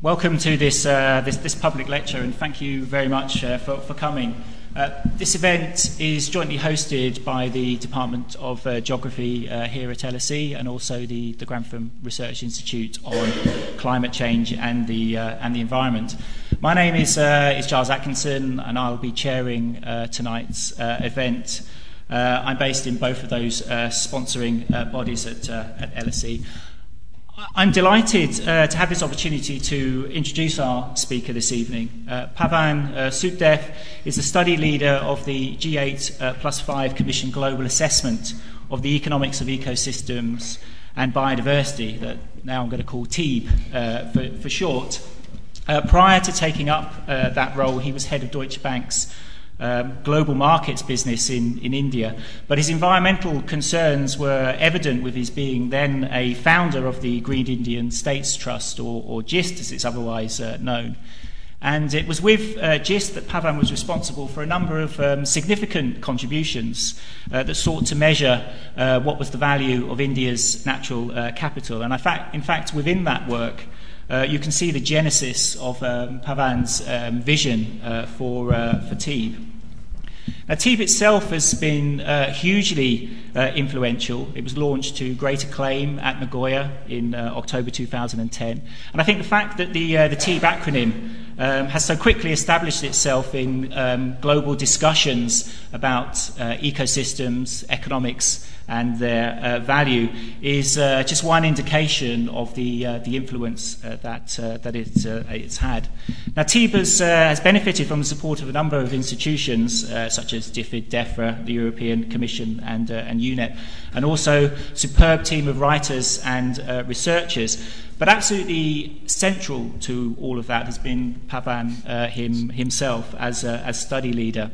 Welcome to this, uh, this, this, public lecture, and thank you very much uh, for, for coming. Uh, this event is jointly hosted by the Department of uh, Geography uh, here at LSE and also the, the Grantham Research Institute on climate change and the, uh, and the environment. My name is, is Giles Atkinson, and I'll be chairing tonight's event. I'm based in both of those sponsoring bodies at, at LSE. I'm delighted uh, to have this opportunity to introduce our speaker this evening. Uh, Pavan uh, Sukhdev is the study leader of the G8 uh, plus 5 Commission Global Assessment of the Economics of Ecosystems and Biodiversity, that now I'm going to call TEEB uh, for, for, short. Uh, prior to taking up uh, that role, he was head of Deutsche Bank's um, global markets business in, in India. But his environmental concerns were evident with his being then a founder of the Green Indian States Trust, or, or GIST as it's otherwise uh, known. And it was with uh, GIST that Pavan was responsible for a number of um, significant contributions uh, that sought to measure uh, what was the value of India's natural uh, capital. And I fact, in fact, within that work, uh, you can see the genesis of um, Pavan's um, vision uh, for, uh, for TEEB. Now, TEEB itself has been uh, hugely uh, influential. It was launched to great acclaim at Nagoya in uh, October 2010. And I think the fact that the, uh, the TEEB acronym um, has so quickly established itself in um, global discussions about uh, ecosystems, economics, and their uh, value is uh, just one indication of the, uh, the influence uh, that, uh, that it, uh, it's had. Now, TEEB has, has benefited from the support of a number of institutions such as DFID, DEFRA, the European Commission, and, and UNEP, and also a superb team of writers and researchers. But absolutely central to all of that has been Pavan him, himself as, as study leader.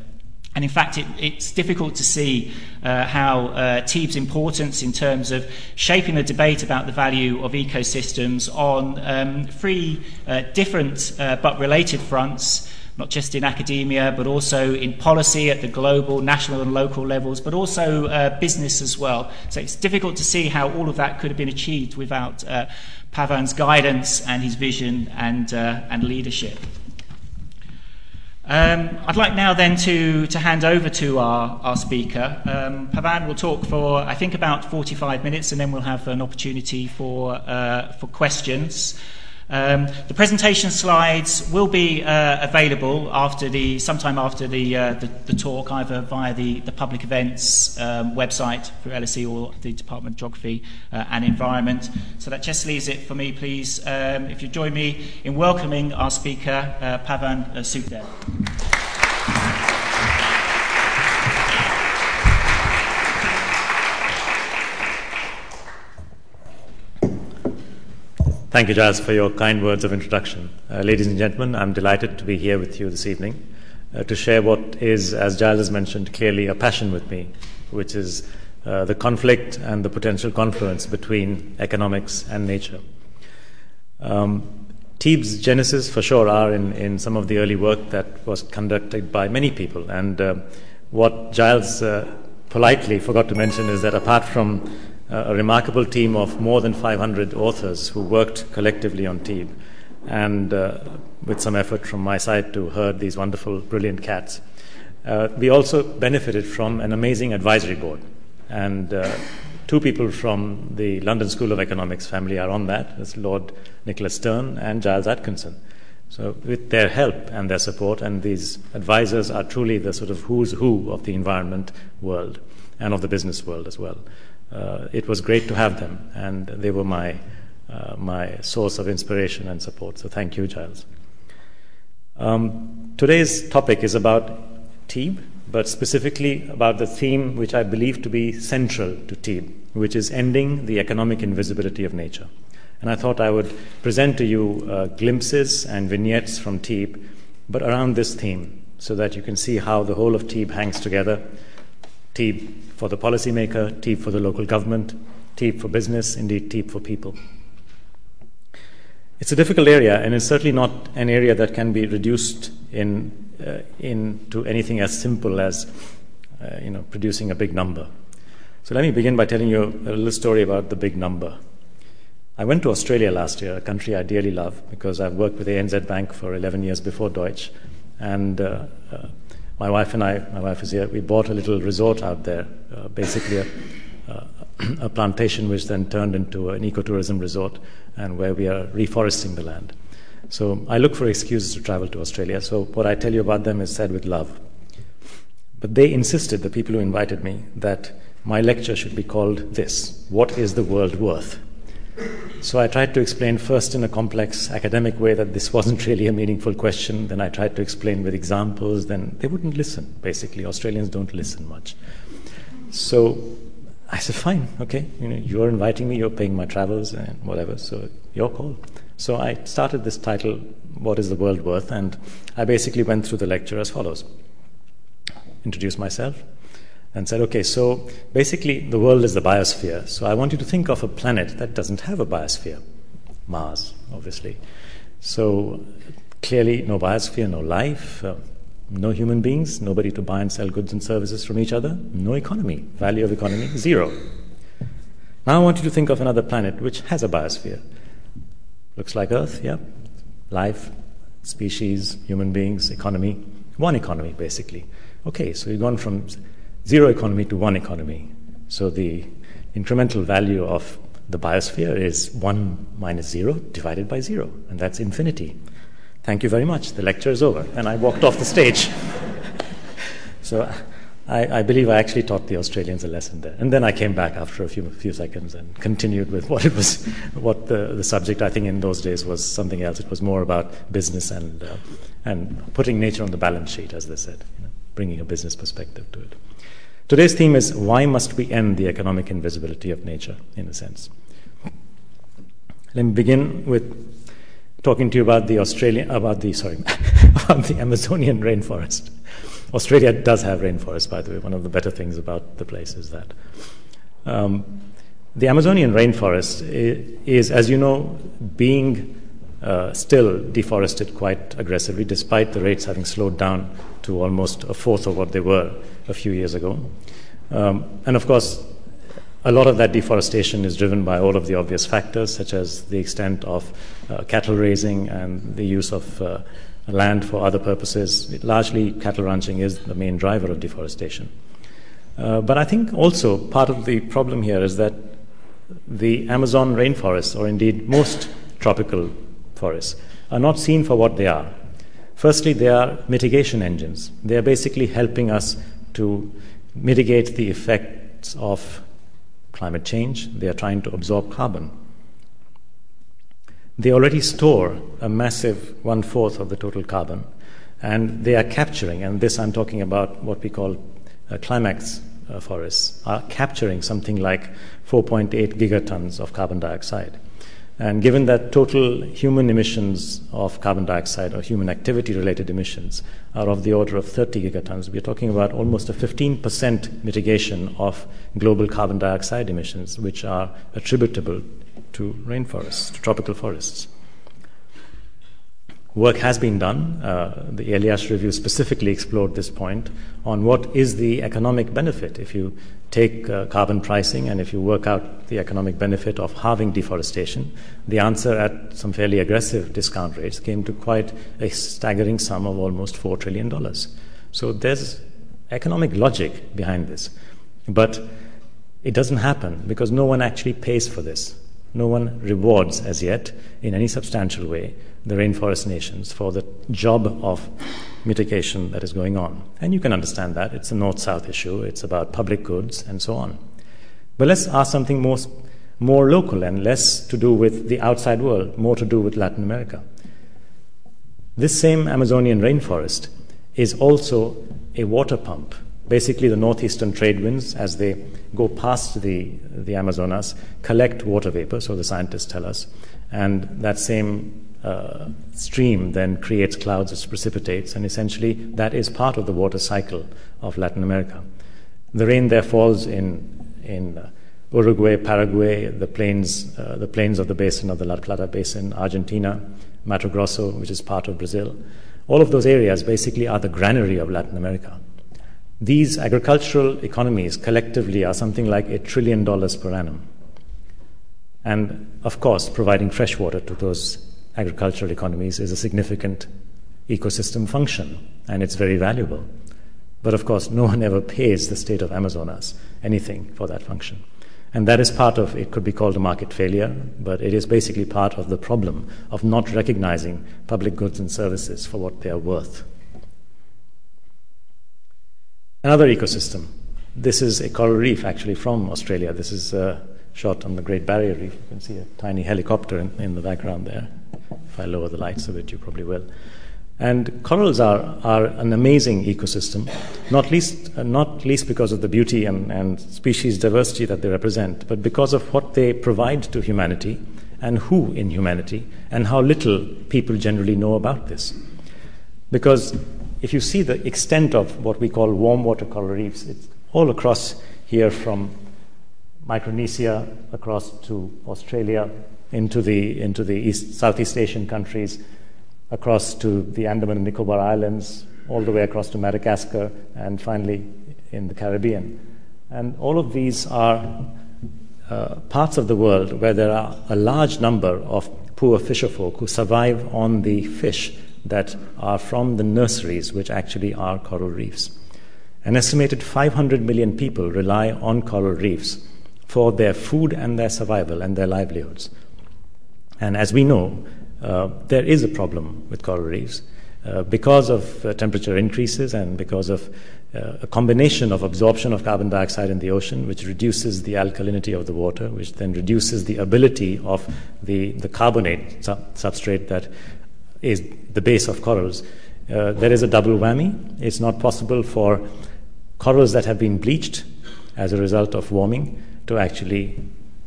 And in fact, it, it's difficult to see uh, how uh, TEEB's importance in terms of shaping the debate about the value of ecosystems on um, three uh, different uh, but related fronts, not just in academia, but also in policy at the global, national, and local levels, but also uh, business as well. So it's difficult to see how all of that could have been achieved without uh, Pavan's guidance and his vision and, and leadership. Um, I'd like now then to, to hand over to our, our speaker. Um, Pavan will talk for, I think, about 45 minutes, and then we'll have an opportunity for, uh, for questions. Um, the presentation slides will be uh, available after the, sometime after the, uh, the, the, talk, either via the, the public events um, website for LSE or the Department of Geography uh, and Environment. So that just leaves it for me, please, um, if you join me in welcoming our speaker, uh, Pavan Sukhdev. Thank you, Giles, for your kind words of introduction. Uh, ladies and gentlemen, I'm delighted to be here with you this evening uh, to share what is, as Giles has mentioned, clearly a passion with me, which is uh, the conflict and the potential confluence between economics and nature. Um, TEEB's genesis, for sure, are in, in some of the early work that was conducted by many people. And uh, what Giles uh, politely forgot to mention is that apart from a remarkable team of more than 500 authors who worked collectively on TEEB, and uh, with some effort from my side to herd these wonderful, brilliant cats. Uh, we also benefited from an amazing advisory board, and uh, two people from the London School of Economics family are on that. It's Lord Nicholas Stern and Giles Atkinson. So, with their help and their support, and these advisors are truly the sort of who's who of the environment world and of the business world as well it was great to have them, and they were my, uh, my source of inspiration and support. So thank you, Giles. Um, today's topic is about TEEB, but specifically about the theme which I believe to be central to TEEB, which is ending the economic invisibility of nature. And I thought I would present to you uh, glimpses and vignettes from TEEB, but around this theme, so that you can see how the whole of TEEB hangs together. TEEB for the policymaker, TEEB for the local government, TEEB for business, indeed, TEEB for people. It's a difficult area, and it's certainly not an area that can be reduced in, uh, into anything as simple as uh, you know, producing a big number. So let me begin by telling you a little story about the big number. I went to Australia last year, a country I dearly love because I've worked with ANZ Bank for 11 years before Deutsche. And uh, uh, my wife and I, my wife is here, we bought a little resort out there, uh, basically a, uh, a, plantation which then turned into an ecotourism resort and where we are reforesting the land. So I look for excuses to travel to Australia. So what I tell you about them is said with love. But they insisted, the people who invited me, that my lecture should be called this What is the World Worth? So I tried to explain first in a complex academic way that this wasn't really a meaningful question. Then I tried to explain with examples. Then they wouldn't listen, basically. Australians don't listen much. So I said, fine, okay. You know, you're inviting me, you're paying my travels and whatever, so your call. So I started this title, What is the World Worth? And I basically went through the lecture as follows introduced myself, and said, okay, so basically the world is the biosphere. So I want you to think of a planet that doesn't have a biosphere. Mars, obviously. So clearly, no biosphere, no life, uh, no human beings, nobody to buy and sell goods and services from each other, no economy. Value of economy, zero. Now I want you to think of another planet which has a biosphere. Looks like Earth, yeah. Life, species, human beings, economy. One economy, basically. Okay, so you've gone from zero economy to one economy. So the incremental value of the biosphere is 1 minus 0 divided by 0, and that's infinity. Thank you very much. The lecture is over. And I walked off the stage. so I, I, believe I actually taught the Australians a lesson there. And then I came back after a few, few seconds and continued with what it was, what the, the subject I think in those days was something else. It was more about business and, uh, and putting nature on the balance sheet, as they said, you know, bringing a business perspective to it. Today's theme is why must we end the economic invisibility of nature, in a sense. Let me begin with talking to you about the Australian, about the sorry, about the Amazonian rainforest. Australia does have rainforest, by the way. One of the better things about the place is that. Um, the Amazonian rainforest is, as you know, being uh, still deforested quite aggressively, despite the rates having slowed down to almost a fourth of what they were a few years ago. Um, and of course, a lot of that deforestation is driven by all of the obvious factors, such as the extent of uh, cattle raising and the use of uh, land for other purposes. largely, cattle ranching is the main driver of deforestation. Uh, but I think also part of the problem here is that the Amazon rainforest, or indeed most tropical forests, are not seen for what they are. Firstly, they are mitigation engines. They are basically helping us to mitigate the effects of climate change. They are trying to absorb carbon. They already store a massive one fourth of the total carbon, and they are capturing, and this I'm talking about what we call uh, climax uh, forests, are capturing something like 4.8 gigatons of carbon dioxide. And given that total human emissions of carbon dioxide or human activity related emissions are of the order of 30 gigatons, we're talking about almost a 15% mitigation of global carbon dioxide emissions, which are attributable to rainforests, to tropical forests. Work has been done. Uh, the Eliasch review specifically explored this point on what is the economic benefit if you take uh, carbon pricing and if you work out the economic benefit of halving deforestation. The answer at some fairly aggressive discount rates came to quite a staggering sum of almost $4 trillion. So there's economic logic behind this. But it doesn't happen because no one actually pays for this. No one rewards as yet, in any substantial way, the rainforest nations for the job of mitigation that is going on. And you can understand that. It's a north south issue, it's about public goods, and so on. But let's ask something more, more local and less to do with the outside world, more to do with Latin America. This same Amazonian rainforest is also a water pump basically the northeastern trade winds, as they go past the, the Amazonas, collect water vapor, so the scientists tell us, and that same uh, stream then creates clouds as precipitates, and essentially that is part of the water cycle of Latin America. The rain there falls in, in uh, Uruguay, Paraguay, the plains, uh, the plains of the basin of the La Plata Basin, Argentina, Mato Grosso, which is part of Brazil. All of those areas basically are the granary of Latin America. These agricultural economies collectively are something like a trillion dollars per annum. And of course, providing fresh water to those agricultural economies is a significant ecosystem function, and it's very valuable. But of course, no one ever pays the state of Amazonas anything for that function. And that is part of, it could be called a market failure, but it is basically part of the problem of not recognizing public goods and services for what they are worth. Another ecosystem. This is a coral reef actually from Australia. This is a shot on the Great Barrier Reef. You can see a tiny helicopter in, in the background there. If I lower the lights a bit, you probably will. And corals are, are an amazing ecosystem, not least, not least because of the beauty and, and species diversity that they represent, but because of what they provide to humanity and who in humanity, and how little people generally know about this. Because if you see the extent of what we call warm water coral reefs, it's all across here from Micronesia across to Australia, into the, into the East, Southeast Asian countries, across to the Andaman and Nicobar Islands, all the way across to Madagascar, and finally in the Caribbean. And all of these are uh, parts of the world where there are a large number of poor fisherfolk who survive on the fish that are from the nurseries, which actually are coral reefs. An estimated 500 million people rely on coral reefs for their food and their survival and their livelihoods. And as we know, uh, there is a problem with coral reefs uh, because of uh, temperature increases and because of uh, a combination of absorption of carbon dioxide in the ocean, which reduces the alkalinity of the water, which then reduces the ability of the, the carbonate su- substrate that is the base of corals, uh, there is a double whammy. It's not possible for corals that have been bleached as a result of warming to actually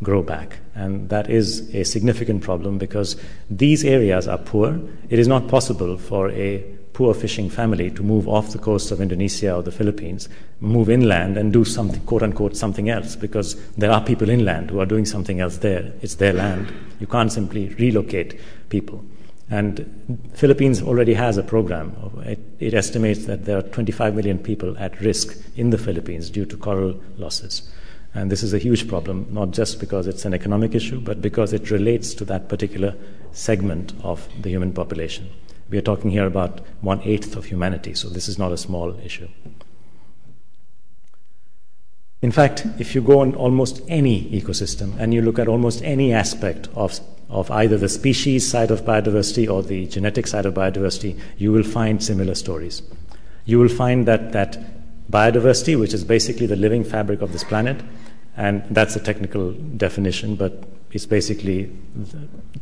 grow back. And that is a significant problem because these areas are poor. It is not possible for a poor fishing family to move off the coast of Indonesia or the Philippines, move inland and do something, quote unquote, something else because there are people inland who are doing something else there. It's their land. You can't simply relocate people. And Philippines already has a program. It, it, estimates that there are 25 million people at risk in the Philippines due to coral losses. And this is a huge problem, not just because it's an economic issue, but because it relates to that particular segment of the human population. We are talking here about one eighth of humanity, so this is not a small issue. In fact, if you go on almost any ecosystem and you look at almost any aspect of, of either the species side of biodiversity or the genetic side of biodiversity, you will find similar stories. You will find that, that biodiversity, which is basically the living fabric of this planet, and that's a technical definition, but it's basically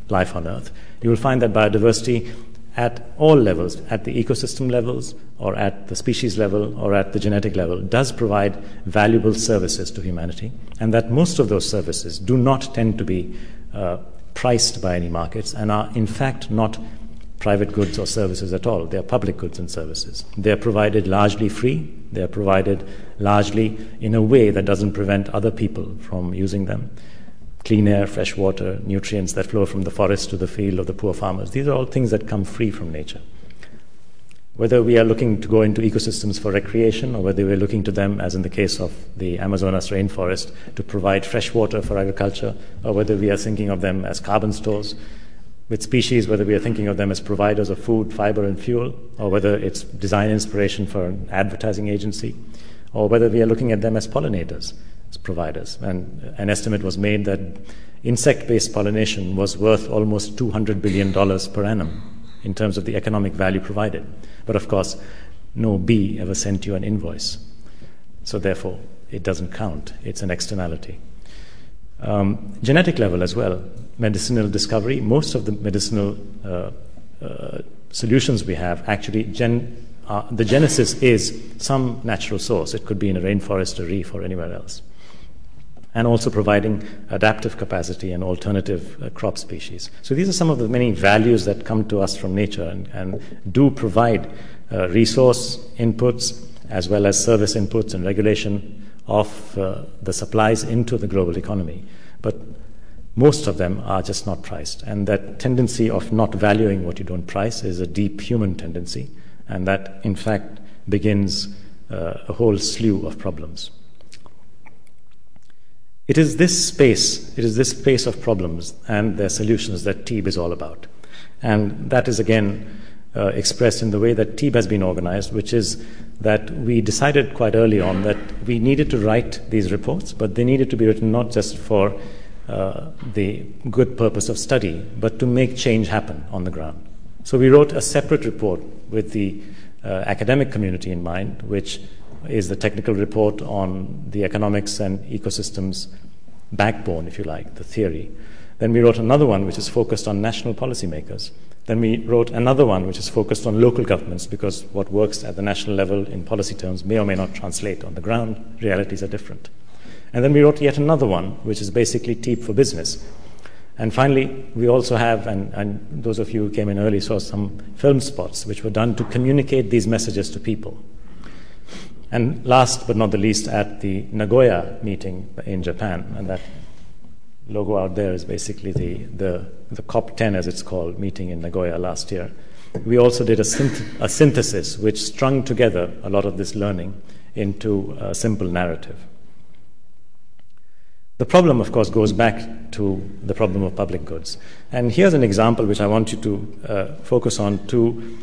life on Earth. You will find that biodiversity at all levels, at the ecosystem levels, or at the species level, or at the genetic level, does provide valuable services to humanity, and that most of those services do not tend to be uh, priced by any markets and are, in fact, not private goods or services at all. They are public goods and services. They are provided largely free, they are provided largely in a way that doesn't prevent other people from using them clean air, fresh water, nutrients that flow from the forest to the field of the poor farmers. These are all things that come free from nature. Whether we are looking to go into ecosystems for recreation or whether we're looking to them, as in the case of the Amazonas rainforest, to provide fresh water for agriculture, or whether we are thinking of them as carbon stores, with species, whether we are thinking of them as providers of food, fiber, and fuel, or whether it's design inspiration for an advertising agency, or whether we are looking at them as pollinators, as providers. And an estimate was made that insect based pollination was worth almost $200 billion per annum in terms of the economic value provided. But of course, no bee ever sent you an invoice. So therefore, it doesn't count, it's an externality. Um, genetic level as well, medicinal discovery, most of the medicinal uh, uh, solutions we have actually gen- uh, the genesis is some natural source. It could be in a rainforest, a reef, or anywhere else and also providing adaptive capacity and alternative uh, crop species. So these are some of the many values that come to us from nature and, and do provide uh, resource inputs as well as service inputs and regulation of uh, the supplies into the global economy. But most of them are just not priced. And that tendency of not valuing what you don't price is a deep human tendency. And that, in fact, begins uh, a whole slew of problems. It is this space, it is this space of problems and their solutions that TEEB is all about. And that is again uh, expressed in the way that TEEB has been organized, which is that we decided quite early on that we needed to write these reports, but they needed to be written not just for uh, the good purpose of study, but to make change happen on the ground. So we wrote a separate report with the uh, academic community in mind, which is the technical report on the economics and ecosystems backbone, if you like, the theory. Then we wrote another one which is focused on national policymakers. Then we wrote another one which is focused on local governments because what works at the national level in policy terms may or may not translate on the ground. Realities are different. And then we wrote yet another one which is basically TEEB for business. And finally, we also have, and, and those of you who came in early saw some film spots which were done to communicate these messages to people. And last but not the least, at the Nagoya meeting in Japan, and that logo out there is basically the, the, the COP10, as it's called, meeting in Nagoya last year. We also did a, synth- a synthesis which strung together a lot of this learning into a simple narrative. The problem, of course, goes back to the problem of public goods. And here's an example which I want you to uh, focus on to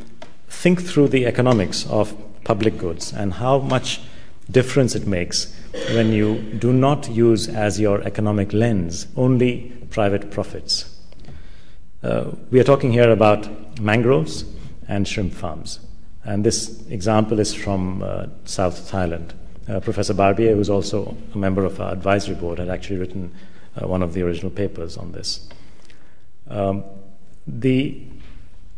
think through the economics of public goods and how much difference it makes when you do not use as your economic lens only private profits. Uh, we are talking here about mangroves and shrimp farms. And this example is from uh, South Thailand. Uh, Professor Barbier, who's also a member of our advisory board, had actually written uh, one of the original papers on this. Um, the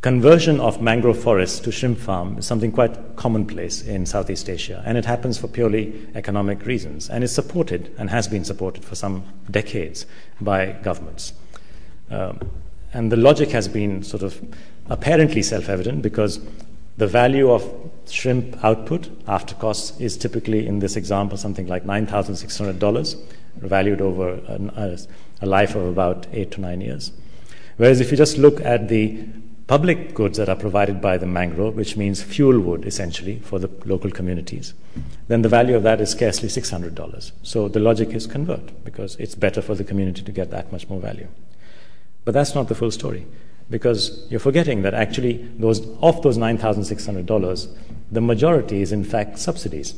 conversion of mangrove forests to shrimp farm is something quite commonplace in Southeast Asia, and it happens for purely economic reasons, and is supported and has been supported for some decades by governments. Um, and the logic has been sort of apparently self evident because the value of shrimp output after costs is typically, in this example, something like $9,600, valued over a, a life of about eight to nine years. Whereas if you just look at the public goods that are provided by the mangrove, which means fuel wood essentially for the local communities, then the value of that is scarcely $600. So the logic is convert because it's better for the community to get that much more value. But that's not the full story because you're forgetting that actually those of those $9,600, the majority is in fact subsidies.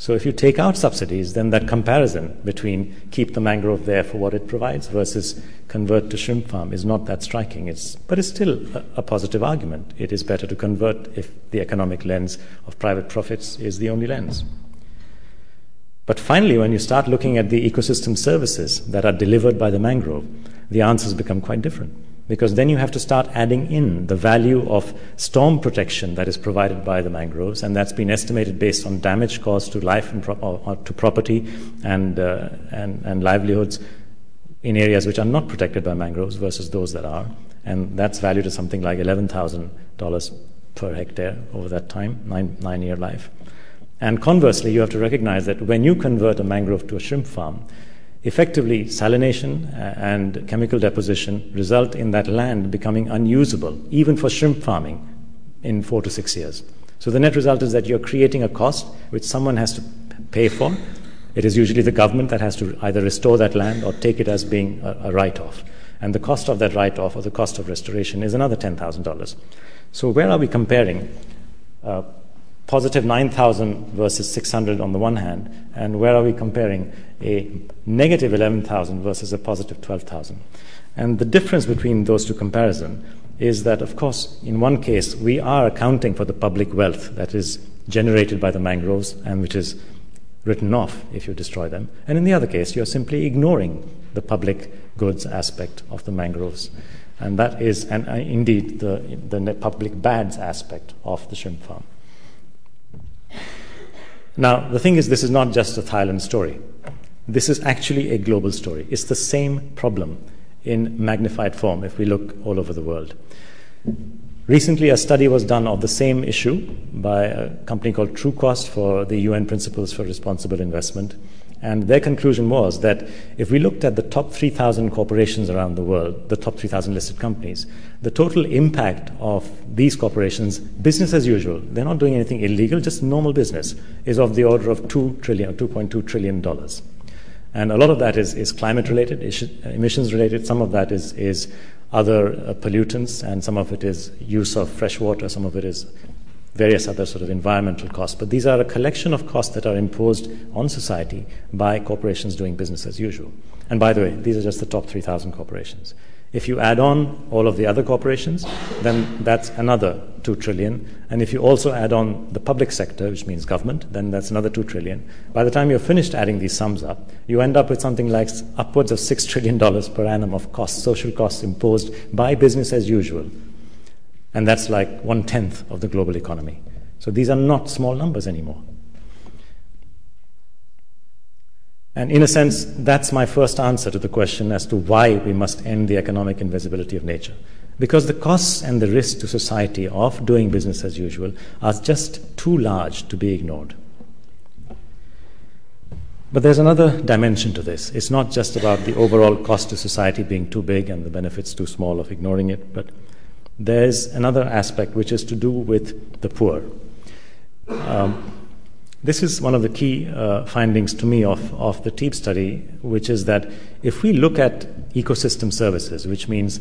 So if you take out subsidies, then that comparison between keep the mangrove there for what it provides versus convert to shrimp farm is not that striking. It's, but it's still a, a positive argument. It is better to convert if the economic lens of private profits is the only lens. But finally, when you start looking at the ecosystem services that are delivered by the mangrove, the answers become quite different because then you have to start adding in the value of storm protection that is provided by the mangroves, and that's been estimated based on damage caused to life and pro- to property and, uh, and, and livelihoods in areas which are not protected by mangroves versus those that are, and that's valued at something like $11,000 per hectare over that time, nine, nine year life. And conversely, you have to recognize that when you convert a mangrove to a shrimp farm, Effectively, salination uh, and chemical deposition result in that land becoming unusable, even for shrimp farming, in four to six years. So the net result is that you're creating a cost which someone has to pay for. It is usually the government that has to either restore that land or take it as being a, a write off. And the cost of that write off or the cost of restoration is another $10,000. So, where are we comparing uh, positive 9,000 versus 600 on the one hand, and where are we comparing a negative 11,000 versus a positive 12,000? And the difference between those two comparisons is that, of course, in one case, we are accounting for the public wealth that is generated by the mangroves and which is written off if you destroy them. And in the other case, you're simply ignoring the public goods aspect of the mangroves. And that is, and uh, indeed, the, the public bads aspect of the shrimp farm. Now, the thing is, this is not just a Thailand story. This is actually a global story. It's the same problem in magnified form if we look all over the world. Recently, a study was done of the same issue by a company called Trucost for the UN Principles for Responsible Investment. And their conclusion was that if we looked at the top 3,000 corporations around the world, the top 3,000 listed companies, the total impact of these corporations, business as usual, they're not doing anything illegal, just normal business, is of the order of 2 trillion, 2.2 trillion dollars. And a lot of that is, is climate related, emissions related. Some of that is, is other uh, pollutants, and some of it is use of fresh water, some of it is various other sort of environmental costs. But these are a collection of costs that are imposed on society by corporations doing business as usual. And by the way, these are just the top 3,000 corporations. If you add on all of the other corporations, then that's another 2 trillion. And if you also add on the public sector, which means government, then that's another 2 trillion. By the time you're finished adding these sums up, you end up with something like upwards of $6 trillion per annum of costs, social costs imposed by business as usual. And that's like one tenth of the global economy. So these are not small numbers anymore. And in a sense, that's my first answer to the question as to why we must end the economic invisibility of nature. Because the costs and the risks to society of doing business as usual are just too large to be ignored. But there's another dimension to this. It's not just about the overall cost to society being too big and the benefits too small of ignoring it, but there's another aspect which is to do with the poor. Um, this is one of the key uh, findings to me of, of the TEEB study, which is that if we look at ecosystem services, which means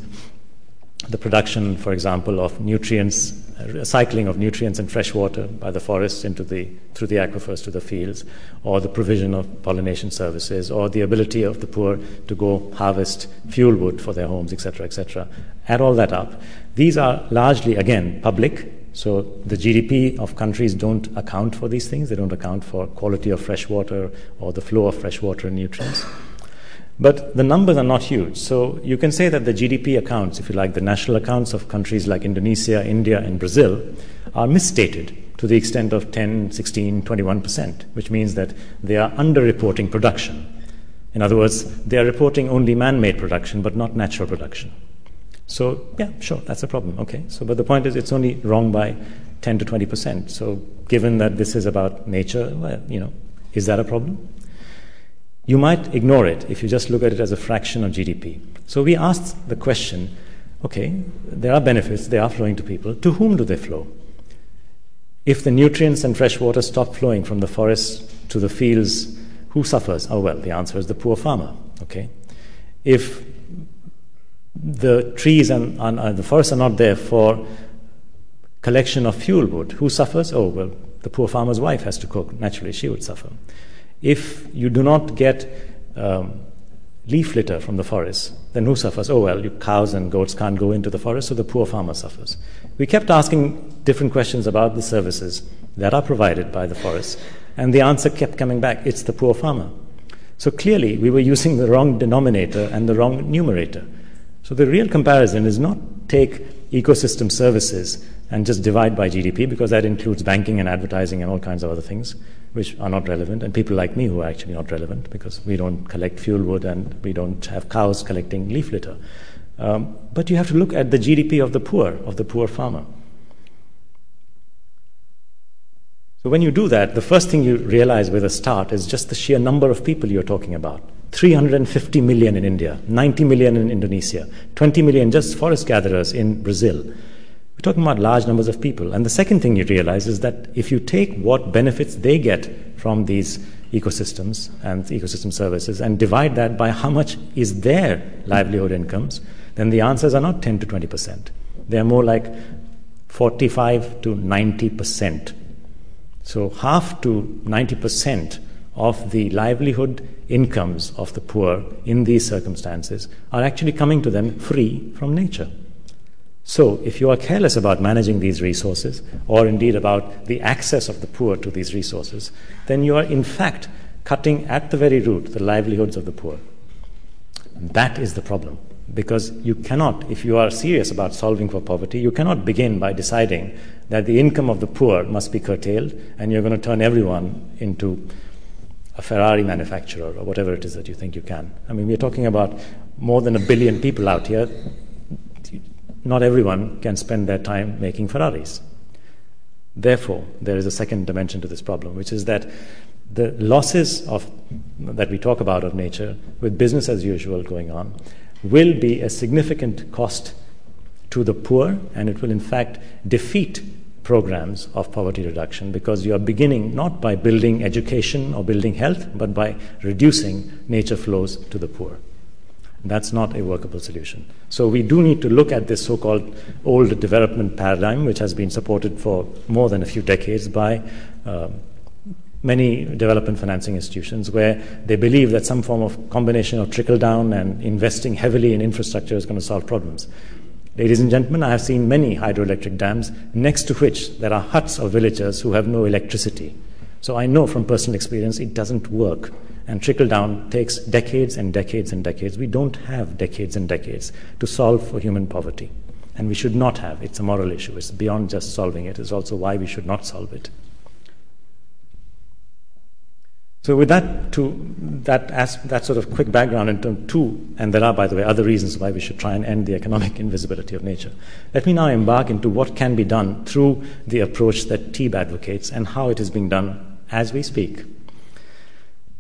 the production, for example, of nutrients, recycling of nutrients and fresh water by the forests into the, through the aquifers to the fields, or the provision of pollination services, or the ability of the poor to go harvest fuel wood for their homes, etc., etc. Add all that up. These are largely, again, public so the GDP of countries don't account for these things. They don't account for quality of fresh water or the flow of fresh water and nutrients. But the numbers are not huge. So you can say that the GDP accounts, if you like, the national accounts of countries like Indonesia, India, and Brazil are misstated to the extent of 10, 16, 21%, which means that they are underreporting production. In other words, they are reporting only man made production, but not natural production. So, yeah, sure, that's a problem. Okay. So, but the point is, it's only wrong by 10 to 20 percent. So, given that this is about nature, well, you know, is that a problem? You might ignore it if you just look at it as a fraction of GDP. So, we asked the question okay, there are benefits, they are flowing to people. To whom do they flow? If the nutrients and fresh water stop flowing from the forests to the fields, who suffers? Oh, well, the answer is the poor farmer. Okay. If the trees and, and, and the forests are not there for collection of fuel wood. Who suffers? Oh, well, the poor farmer's wife has to cook. Naturally, she would suffer. If you do not get um, leaf litter from the forest, then who suffers? Oh, well, cows and goats can't go into the forest, so the poor farmer suffers. We kept asking different questions about the services that are provided by the forest, and the answer kept coming back it's the poor farmer. So clearly, we were using the wrong denominator and the wrong numerator. So the real comparison is not take ecosystem services and just divide by GDP because that includes banking and advertising and all kinds of other things which are not relevant and people like me who are actually not relevant because we don't collect fuel wood and we don't have cows collecting leaf litter. Um, but you have to look at the GDP of the poor, of the poor farmer. So when you do that, the first thing you realize with a start is just the sheer number of people you're talking about. 350 million in India, 90 million in Indonesia, 20 million just forest gatherers in Brazil. We're talking about large numbers of people. And the second thing you realize is that if you take what benefits they get from these ecosystems and ecosystem services and divide that by how much is their livelihood incomes, then the answers are not 10 to 20 percent. They're more like 45 to 90 percent. So half to 90 percent of the livelihood incomes of the poor in these circumstances are actually coming to them free from nature. So, if you are careless about managing these resources, or indeed about the access of the poor to these resources, then you are in fact cutting at the very root the livelihoods of the poor. That is the problem. Because you cannot, if you are serious about solving for poverty, you cannot begin by deciding that the income of the poor must be curtailed and you're going to turn everyone into a Ferrari manufacturer or whatever it is that you think you can. I mean, we're talking about more than a billion people out here. Not everyone can spend their time making Ferraris. Therefore, there is a second dimension to this problem, which is that the losses of, that we talk about of nature, with business as usual going on, will be a significant cost to the poor, and it will in fact defeat programs of poverty reduction because you are beginning not by building education or building health, but by reducing nature flows to the poor. That's not a workable solution. So we do need to look at this so called old development paradigm, which has been supported for more than a few decades by uh, many development financing institutions, where they believe that some form of combination of trickle down and investing heavily in infrastructure is going to solve problems. Ladies and gentlemen, I have seen many hydroelectric dams next to which there are huts of villagers who have no electricity. So I know from personal experience it doesn't work. And trickle down takes decades and decades and decades. We don't have decades and decades to solve for human poverty. And we should not have. It's a moral issue. It's beyond just solving it, it's also why we should not solve it. So, with that, to that, that sort of quick background in term two, and there are, by the way, other reasons why we should try and end the economic invisibility of nature. Let me now embark into what can be done through the approach that TEEB advocates and how it is being done as we speak.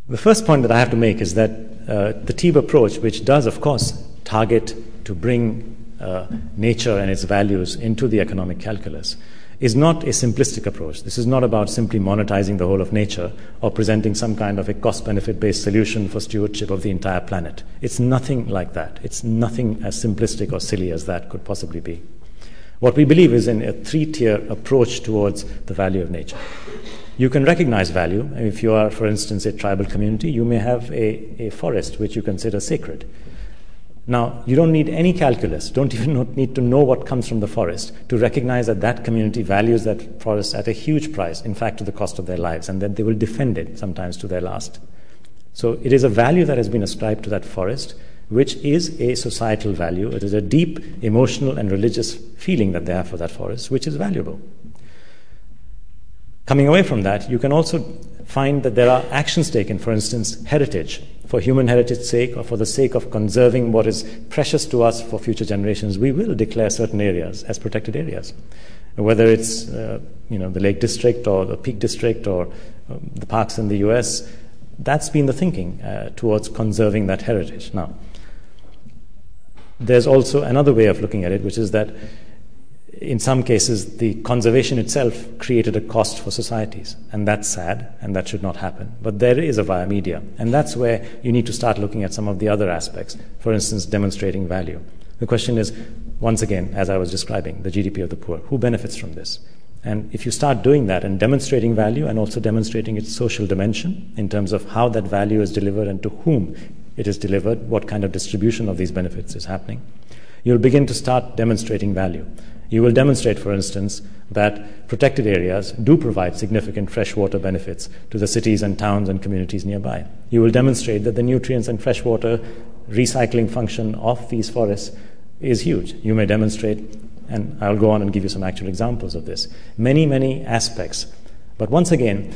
The first point that I have to make is that uh, the TEEB approach, which does, of course, target to bring uh, nature and its values into the economic calculus, is not a simplistic approach. This is not about simply monetizing the whole of nature or presenting some kind of a cost benefit based solution for stewardship of the entire planet. It's nothing like that. It's nothing as simplistic or silly as that could possibly be. What we believe is in a three tier approach towards the value of nature. You can recognize value. If you are, for instance, a tribal community, you may have a, a forest which you consider sacred. Now, you don't need any calculus, don't even need to know what comes from the forest to recognize that that community values that forest at a huge price, in fact, to the cost of their lives, and that they will defend it sometimes to their last. So, it is a value that has been ascribed to that forest, which is a societal value. It is a deep emotional and religious feeling that they have for that forest, which is valuable. Coming away from that, you can also find that there are actions taken, for instance, heritage, for human heritage's sake or for the sake of conserving what is precious to us for future generations, we will declare certain areas as protected areas. Whether it's uh, you know, the Lake District or the Peak District or um, the parks in the US, that's been the thinking uh, towards conserving that heritage. Now, there's also another way of looking at it, which is that in some cases, the conservation itself created a cost for societies, and that's sad, and that should not happen. But there is a via media, and that's where you need to start looking at some of the other aspects. For instance, demonstrating value. The question is, once again, as I was describing, the GDP of the poor. Who benefits from this? And if you start doing that and demonstrating value and also demonstrating its social dimension in terms of how that value is delivered and to whom it is delivered, what kind of distribution of these benefits is happening, you'll begin to start demonstrating value. You will demonstrate, for instance, that protected areas do provide significant freshwater benefits to the cities and towns and communities nearby. You will demonstrate that the nutrients and freshwater recycling function of these forests is huge. You may demonstrate, and I'll go on and give you some actual examples of this, many, many aspects. But once again,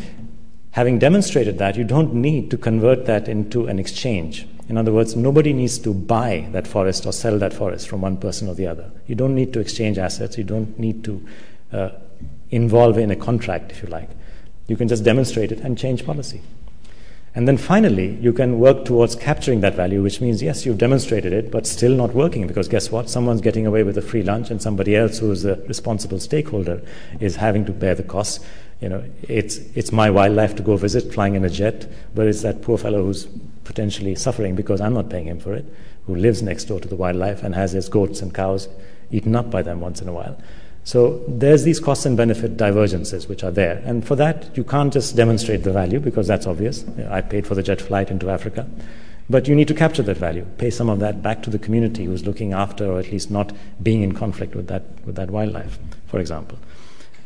having demonstrated that, you don't need to convert that into an exchange. In other words, nobody needs to buy that forest or sell that forest from one person or the other. You don't need to exchange assets. You don't need to uh, involve in a contract, if you like. You can just demonstrate it and change policy. And then finally, you can work towards capturing that value, which means, yes, you've demonstrated it, but still not working because guess what? Someone's getting away with a free lunch and somebody else who is the responsible stakeholder is having to bear the costs. You know, it's, it's my wildlife to go visit flying in a jet, but it's that poor fellow who's potentially suffering because I'm not paying him for it, who lives next door to the wildlife and has his goats and cows eaten up by them once in a while. So there's these cost and benefit divergences which are there. And for that, you can't just demonstrate the value because that's obvious. I paid for the jet flight into Africa. But you need to capture that value, pay some of that back to the community who's looking after or at least not being in conflict with that, with that wildlife, for example.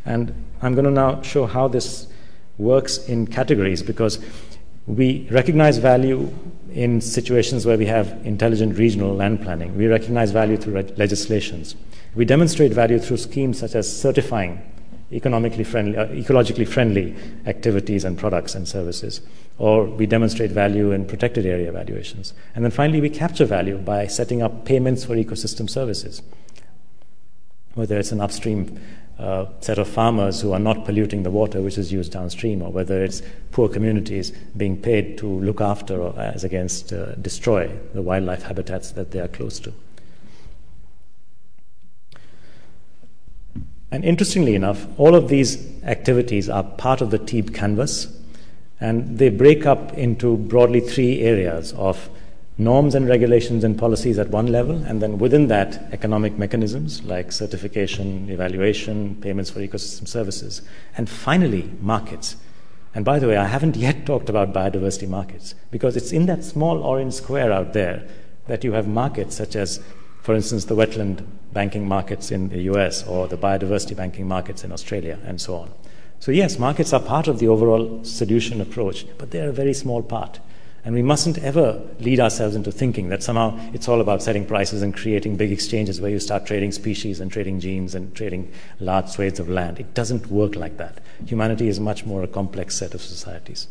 And I'm going to now show how this works in categories because we recognize value in situations where we have intelligent regional land planning. We recognize value through legislations. We demonstrate value through schemes such as certifying economically friendly, uh, ecologically friendly activities and products and services. Or we demonstrate value in protected area evaluations. And then finally, we capture value by setting up payments for ecosystem services. Whether it's an upstream uh, set of farmers who are not polluting the water which is used downstream, or whether it's poor communities being paid to look after or as against uh, destroy the wildlife habitats that they are close to. And interestingly enough, all of these activities are part of the TEEB canvas, and they break up into broadly three areas of norms and regulations and policies at one level, and then within that, economic mechanisms like certification, evaluation, payments for ecosystem services, and finally, markets. And by the way, I haven't yet talked about biodiversity markets because it's in that small orange square out there that you have markets such as, for instance, the wetland banking markets in the US or the biodiversity banking markets in Australia and so on. So, yes, markets are part of the overall solution approach, but they're a very small part. And we mustn't ever lead ourselves into thinking that somehow it's all about setting prices and creating big exchanges where you start trading species and trading genes and trading large swathes of land. It doesn't work like that. Humanity is much more a complex set of societies.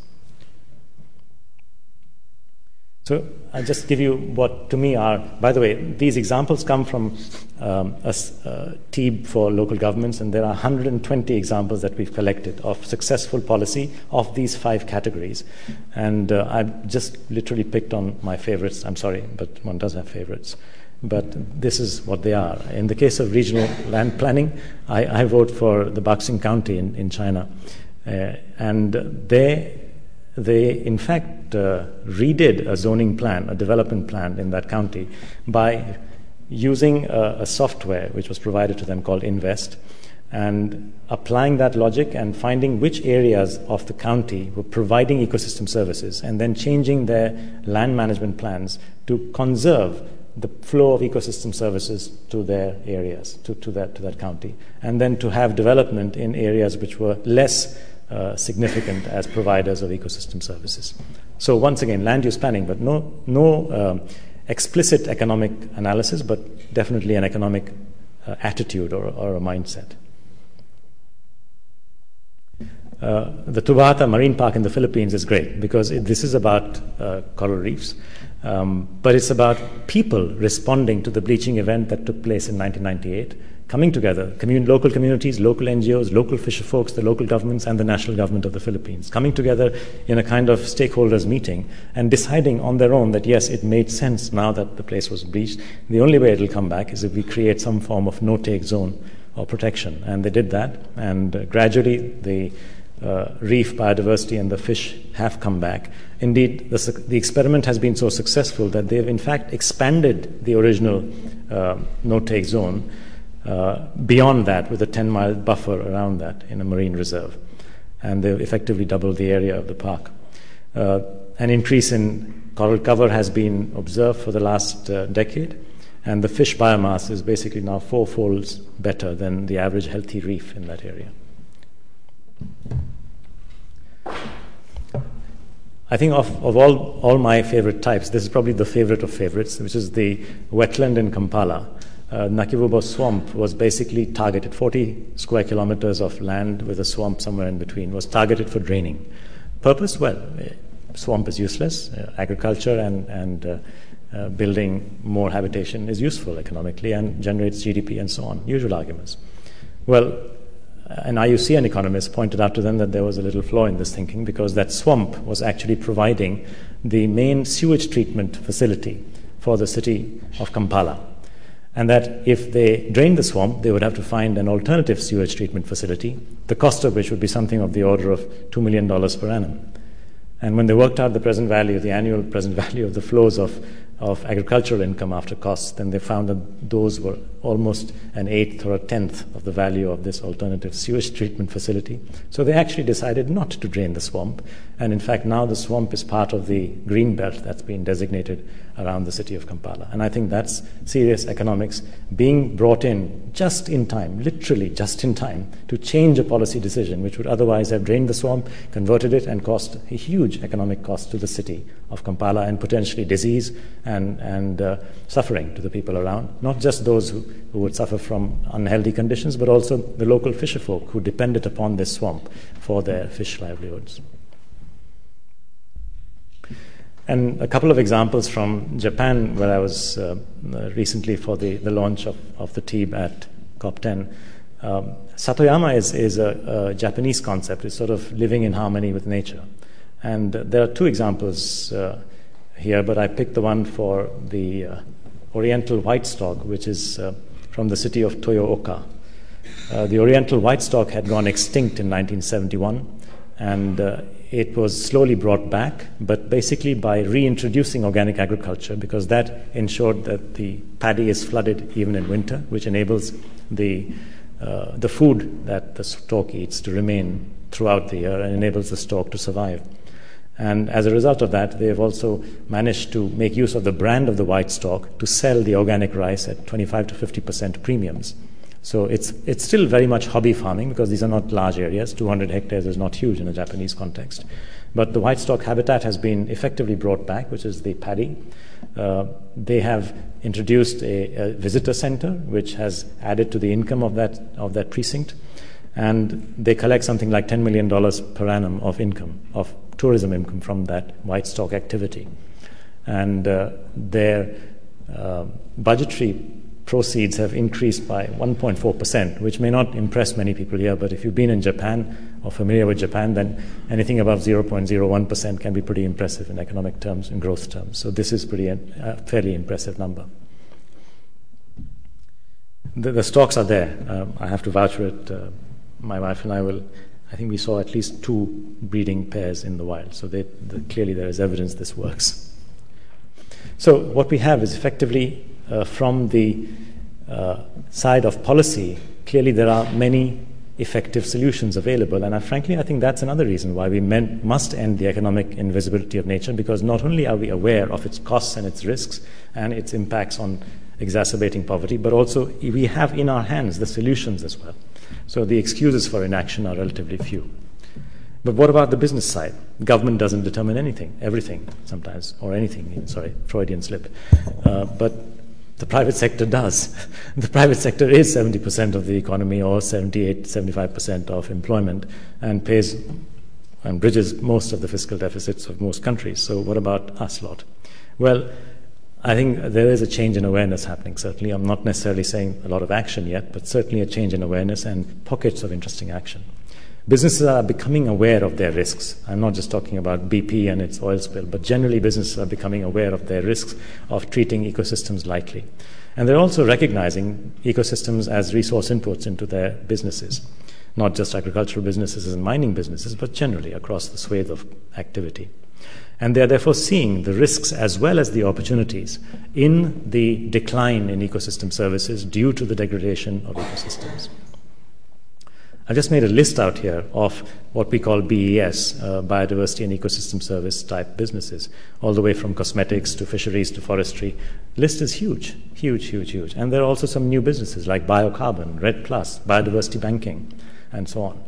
So I'll just give you what to me are, by the way, these examples come from um, a, a TEEB for local governments, and there are 120 examples that we've collected of successful policy of these five categories. And uh, I've just literally picked on my favorites. I'm sorry, but one does have favorites. But this is what they are. In the case of regional land planning, I, I vote for the Baoxing County in, in China. Uh, and they they in fact uh, redid a zoning plan, a development plan in that county by using a, a, software which was provided to them called Invest and applying that logic and finding which areas of the county were providing ecosystem services and then changing their land management plans to conserve the flow of ecosystem services to their areas, to, to, that, to that county, and then to have development in areas which were less uh, significant as providers of ecosystem services. So once again, land use planning, but no, no um, explicit economic analysis, but definitely an economic uh, attitude or, or, a mindset. Uh, the Tubbataha Marine Park in the Philippines is great because it, this is about uh, coral reefs, um, but it's about people responding to the bleaching event that took place in 1998 coming together, commun- local communities, local NGOs, local fisher folks, the local governments, and the national government of the Philippines, coming together in a kind of stakeholders meeting and deciding on their own that yes, it made sense now that the place was breached. The only way it'll come back is if we create some form of no take zone or protection. And they did that, and uh, gradually the uh, reef biodiversity and the fish have come back. Indeed, the, the, experiment has been so successful that they've in fact expanded the original uh, no take zone beyond that with a 10 mile buffer around that in a marine reserve. And they've effectively doubled the area of the park. Uh, an increase in coral cover has been observed for the last uh, decade, and the fish biomass is basically now four folds better than the average healthy reef in that area. I think of, all my favorite types, this is probably the favorite of favorites, which is the wetland in Kampala uh, Nakivubo swamp was basically targeted. 40 square kilometers of land with a swamp somewhere in between was targeted for draining. Purpose? Well, uh, swamp is useless. Uh, agriculture and, and uh, uh, building more habitation is useful economically and generates GDP and so on. Usual arguments. Well, an IUCN economist pointed out to them that there was a little flaw in this thinking because that swamp was actually providing the main sewage treatment facility for the city of Kampala and that if they drained the swamp, they would have to find an alternative sewage treatment facility, the cost of which would be something of the order of $2 million per annum. And when they worked out the present value, the annual present value of the flows of, of agricultural income after costs, then they found that those were almost an eighth or a tenth of the value of this alternative sewage treatment facility. So they actually decided not to drain the swamp. And in fact, now the swamp is part of the green belt that's been designated around the city of Kampala. And I think that's serious economics being brought in just in time, literally just in time, to change a policy decision which would otherwise have drained the swamp, converted it, and cost a huge economic cost to the city of Kampala and potentially disease and, and uh, suffering to the people around. Not just those who, who would suffer from unhealthy conditions, but also the local fisherfolk who depended upon this swamp for their fish livelihoods. And a couple of examples from Japan, where I was uh, recently for the, the launch of, of the TEEB at COP10. Um, Satoyama is, is a, a, Japanese concept, it's sort of living in harmony with nature. And there are two examples uh, here, but I picked the one for the uh, Oriental white Stork, which is uh, from the city of Toyooka. Uh, the Oriental white stork had gone extinct in 1971, and uh, it was slowly brought back, but basically by reintroducing organic agriculture, because that ensured that the paddy is flooded even in winter, which enables the, uh, the food that the stork eats to remain throughout the year and enables the stork to survive. And as a result of that, they've also managed to make use of the brand of the white stork to sell the organic rice at 25 to 50 percent premiums. So it's, it's still very much hobby farming because these are not large areas. 200 hectares is not huge in a Japanese context. But the white stork habitat has been effectively brought back, which is the paddy. Uh, they have introduced a, a, visitor center, which has added to the income of that, of that precinct. And they collect something like $10 million per annum of income, of tourism income from that white stork activity. And uh, their uh, budgetary proceeds have increased by 1.4%, which may not impress many people here, but if you've been in Japan or familiar with Japan, then anything above 0.01% can be pretty impressive in economic terms, in growth terms. So this is pretty a uh, fairly impressive number. The, the storks are there. Um, I have to vouch for it. Uh, my wife and I will. I think we saw at least two breeding pairs in the wild. So they, the, clearly there is evidence this works. So what we have is effectively uh, from the uh, side of policy, clearly there are many effective solutions available. And I, frankly, I think that's another reason why we meant, must end the economic invisibility of nature, because not only are we aware of its costs and its risks and its impacts on exacerbating poverty, but also we have in our hands the solutions as well. So the excuses for inaction are relatively few. But what about the business side? Government doesn't determine anything, everything sometimes, or anything, sorry, Freudian slip. Uh, but the private sector does. The private sector is 70% of the economy or 78, 75% of employment and pays and bridges most of the fiscal deficits of most countries. So, what about us lot? Well, I think there is a change in awareness happening, certainly. I'm not necessarily saying a lot of action yet, but certainly a change in awareness and pockets of interesting action. Businesses are becoming aware of their risks. I'm not just talking about BP and its oil spill, but generally businesses are becoming aware of their risks of treating ecosystems lightly. And they're also recognizing ecosystems as resource inputs into their businesses, not just agricultural businesses and mining businesses, but generally across the swathe of activity. And they are therefore seeing the risks as well as the opportunities in the decline in ecosystem services due to the degradation of ecosystems. I've just made a list out here of what we call BES, uh, biodiversity and ecosystem service type businesses, all the way from cosmetics to fisheries to forestry. List is huge, huge, huge, huge. And there are also some new businesses like biocarbon, REDD Plus, biodiversity banking, and so on.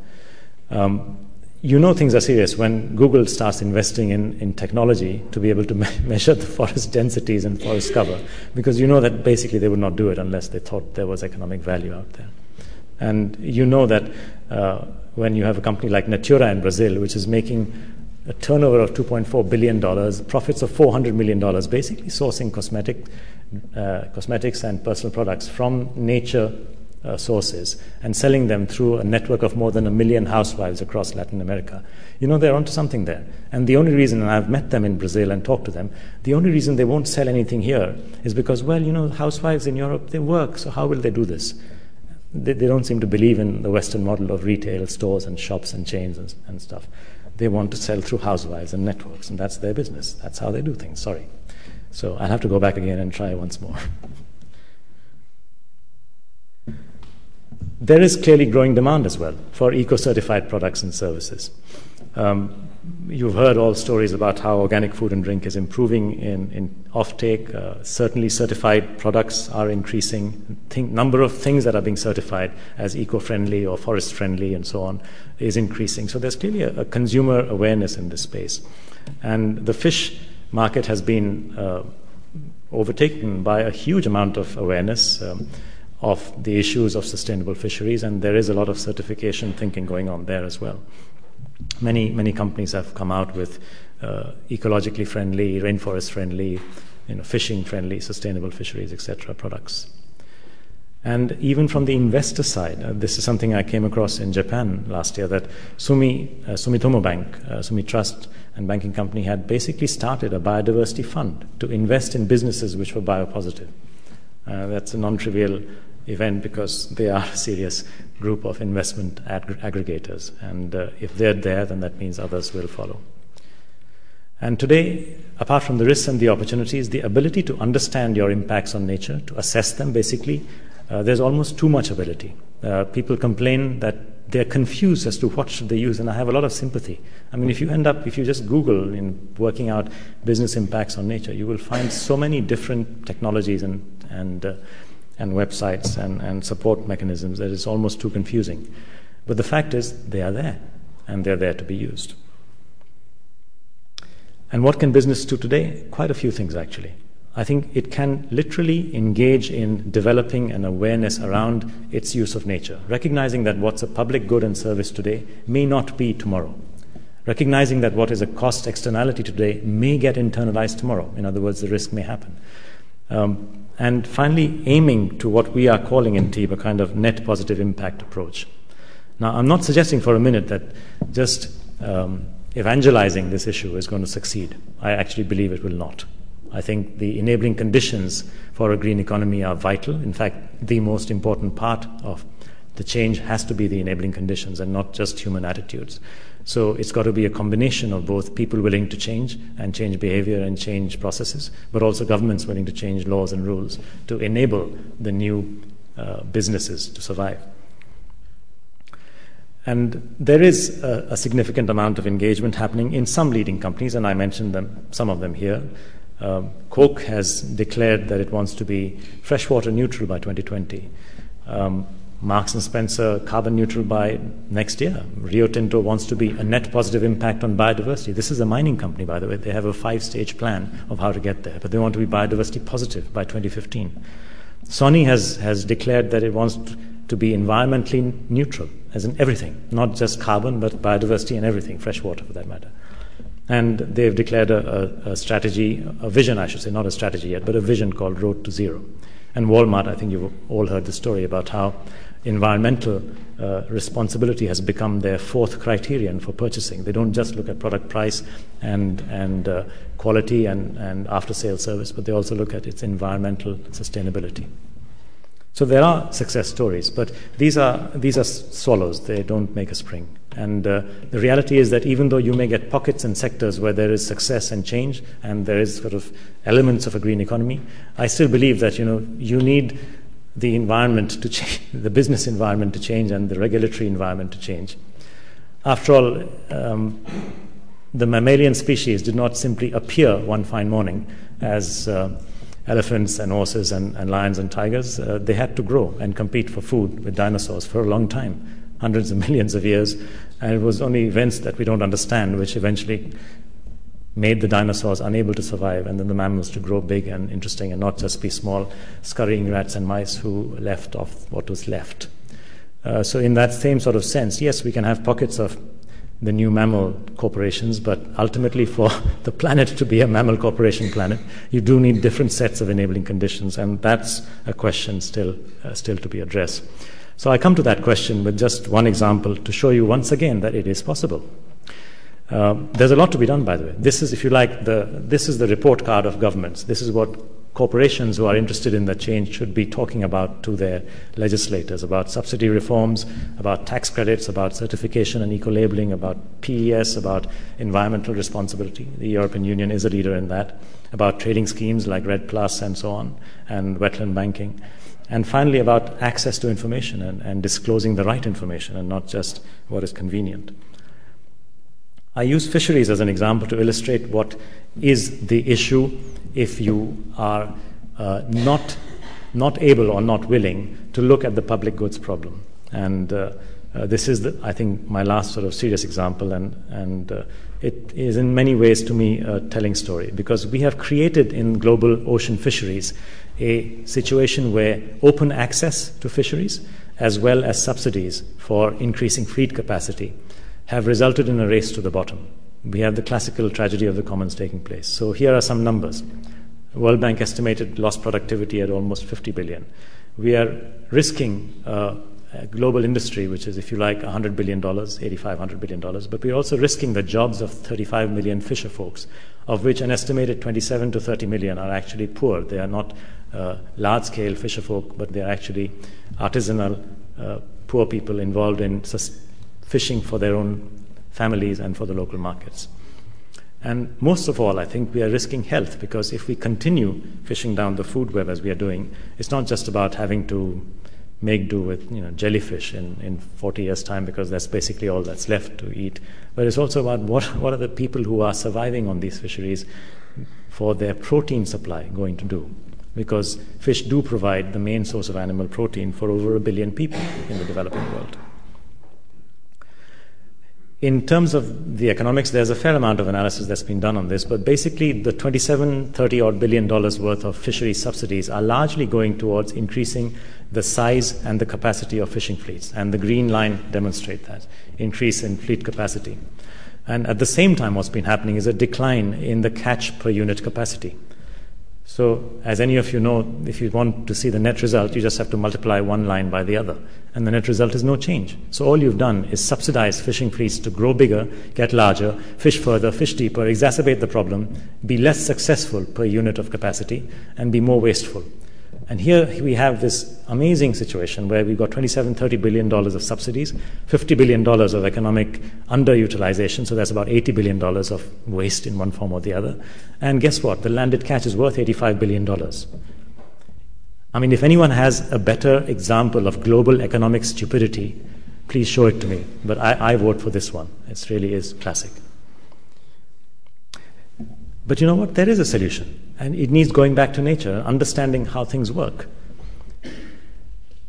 Um, you know things are serious when Google starts investing in, in technology to be able to me- measure the forest densities and forest cover, because you know that basically they would not do it unless they thought there was economic value out there. And you know that uh, when you have a company like Natura in Brazil, which is making a turnover of $2.4 billion, profits of $400 million, basically sourcing cosmetic, uh, cosmetics and personal products from nature uh, sources and selling them through a network of more than a million housewives across Latin America. You know, they're onto something there. And the only reason, and I've met them in Brazil and talked to them, the only reason they won't sell anything here is because, well, you know, housewives in Europe, they work, so how will they do this? they, they, don't seem to believe in the Western model of retail stores and shops and chains and, and stuff. They want to sell through housewives and networks, and that's their business. That's how they do things. Sorry. So I'll have to go back again and try once more. there is clearly growing demand as well for eco certified products and services. Um, you've heard all stories about how organic food and drink is improving in, in offtake. Uh, certainly, certified products are increasing. Think, number of things that are being certified as eco-friendly or forest-friendly and so on is increasing. So there's clearly a, a consumer awareness in this space, and the fish market has been uh, overtaken by a huge amount of awareness. Um, of the issues of sustainable fisheries, and there is a lot of certification thinking going on there as well. Many, many companies have come out with uh, ecologically friendly, rainforest friendly, you know, fishing friendly, sustainable fisheries, etc. products. And even from the investor side, uh, this is something I came across in Japan last year that Sumi, uh, Sumitomo Bank, uh, Sumi Trust and Banking Company had basically started a biodiversity fund to invest in businesses which were biopositive. Uh, that's a non trivial event because they are a serious group of investment ag- aggregators. And uh, if they're there, then that means others will follow. And today, apart from the risks and the opportunities, the ability to understand your impacts on nature, to assess them basically, uh, there's almost too much ability. Uh, people complain that they're confused as to what should they use, and I have a lot of sympathy. I mean, if you end up, if you just Google in working out business impacts on nature, you will find so many different technologies and and uh, and websites and, and support mechanisms that it's almost too confusing. But the fact is, they are there, and they're there to be used. And what can business do today? Quite a few things, actually. I think it can literally engage in developing an awareness around its use of nature, recognizing that what's a public good and service today may not be tomorrow. Recognizing that what is a cost externality today may get internalized tomorrow. In other words, the risk may happen. Um, and finally, aiming to what we are calling in TEEB a kind of net positive impact approach. Now, I'm not suggesting for a minute that just um, evangelizing this issue is going to succeed. I actually believe it will not. I think the enabling conditions for a green economy are vital. In fact, the most important part of the change has to be the enabling conditions and not just human attitudes. So it's got to be a combination of both people willing to change and change behavior and change processes, but also governments willing to change laws and rules to enable the new uh, businesses to survive. And there is a, a, significant amount of engagement happening in some leading companies, and I mentioned them, some of them here. Um, Coke has declared that it wants to be freshwater neutral by 2020. Um, Marks and Spencer carbon neutral by next year. Rio Tinto wants to be a net positive impact on biodiversity. This is a mining company, by the way. They have a five stage plan of how to get there, but they want to be biodiversity positive by 2015. Sony has, has declared that it wants to be environmentally neutral, as in everything, not just carbon, but biodiversity and everything, fresh water for that matter. And they've declared a, a, a, strategy, a vision, I should say, not a strategy yet, but a vision called Road to Zero. And Walmart, I think you've all heard the story about how environmental uh, responsibility has become their fourth criterion for purchasing. They don't just look at product price and, and uh, quality and, and after sale service, but they also look at its environmental sustainability. So there are success stories, but these are, these are swallows, they don't make a spring. And uh, the reality is that even though you may get pockets and sectors where there is success and change, and there is sort of elements of a green economy, I still believe that you know you need the environment to change, the business environment to change, and the regulatory environment to change. After all, um, the mammalian species did not simply appear one fine morning as uh, elephants and horses and, and, lions and tigers. Uh, they had to grow and compete for food with dinosaurs for a long time, hundreds of millions of years. And it was only events that we don't understand which eventually made the dinosaurs unable to survive and then the mammals to grow big and interesting and not just be small scurrying rats and mice who left off what was left. Uh, so, in that same sort of sense, yes, we can have pockets of the new mammal corporations, but ultimately, for the planet to be a mammal corporation planet, you do need different sets of enabling conditions, and that's a question still, uh, still to be addressed. So, I come to that question with just one example to show you once again that it is possible. Uh, there's a lot to be done, by the way. This is, if you like, the, this is the report card of governments. This is what corporations who are interested in that change should be talking about to their legislators about subsidy reforms, about tax credits, about certification and eco labeling, about PES, about environmental responsibility. The European Union is a leader in that, about trading schemes like REDD Plus and so on, and wetland banking. And finally, about access to information and, and disclosing the right information and not just what is convenient. I use fisheries as an example to illustrate what is the issue if you are uh, not, not able or not willing to look at the public goods problem. And uh, uh, this is, the, I think, my last sort of serious example, and, and uh, it is in many ways to me a telling story because we have created in global ocean fisheries a situation where open access to fisheries as well as subsidies for increasing fleet capacity have resulted in a race to the bottom. We have the classical tragedy of the commons taking place. So here are some numbers. World Bank estimated lost productivity at almost 50 billion. We are risking uh, global industry, which is, if you like, $100 billion, $8,500 billion, but we're also risking the jobs of 35 million fisher folks, of which an estimated 27 to 30 million are actually poor. They are not uh, large scale fisher folk, but they're actually artisanal, uh, poor people involved in sus- fishing for their own families and for the local markets. And most of all, I think we are risking health because if we continue fishing down the food web as we are doing, it's not just about having to make do with you know, jellyfish in, in 40 years' time because that's basically all that's left to eat. But it's also about what, what are the people who are surviving on these fisheries for their protein supply going to do. Because fish do provide the main source of animal protein for over a billion people in the developing world. In terms of the economics, there's a fair amount of analysis that's been done on this, but basically the 27, 30 odd billion dollars worth of fishery subsidies are largely going towards increasing the size and the capacity of fishing fleets. And the green line demonstrate that increase in fleet capacity. And at the same time, what's been happening is a decline in the catch per unit capacity. So, as any of you know, if you want to see the net result, you just have to multiply one line by the other. And the net result is no change. So, all you've done is subsidize fishing fleets to grow bigger, get larger, fish further, fish deeper, exacerbate the problem, be less successful per unit of capacity, and be more wasteful. And here we have this amazing situation where we've got $27, 30 billion dollars of subsidies, 50 billion dollars of economic underutilization, so that's about 80 billion dollars of waste in one form or the other. And guess what? The landed catch is worth 85 billion dollars. I mean, if anyone has a better example of global economic stupidity, please show it to me. But I, I vote for this one. It really is classic. But you know what? There is a solution. And it needs going back to nature, understanding how things work.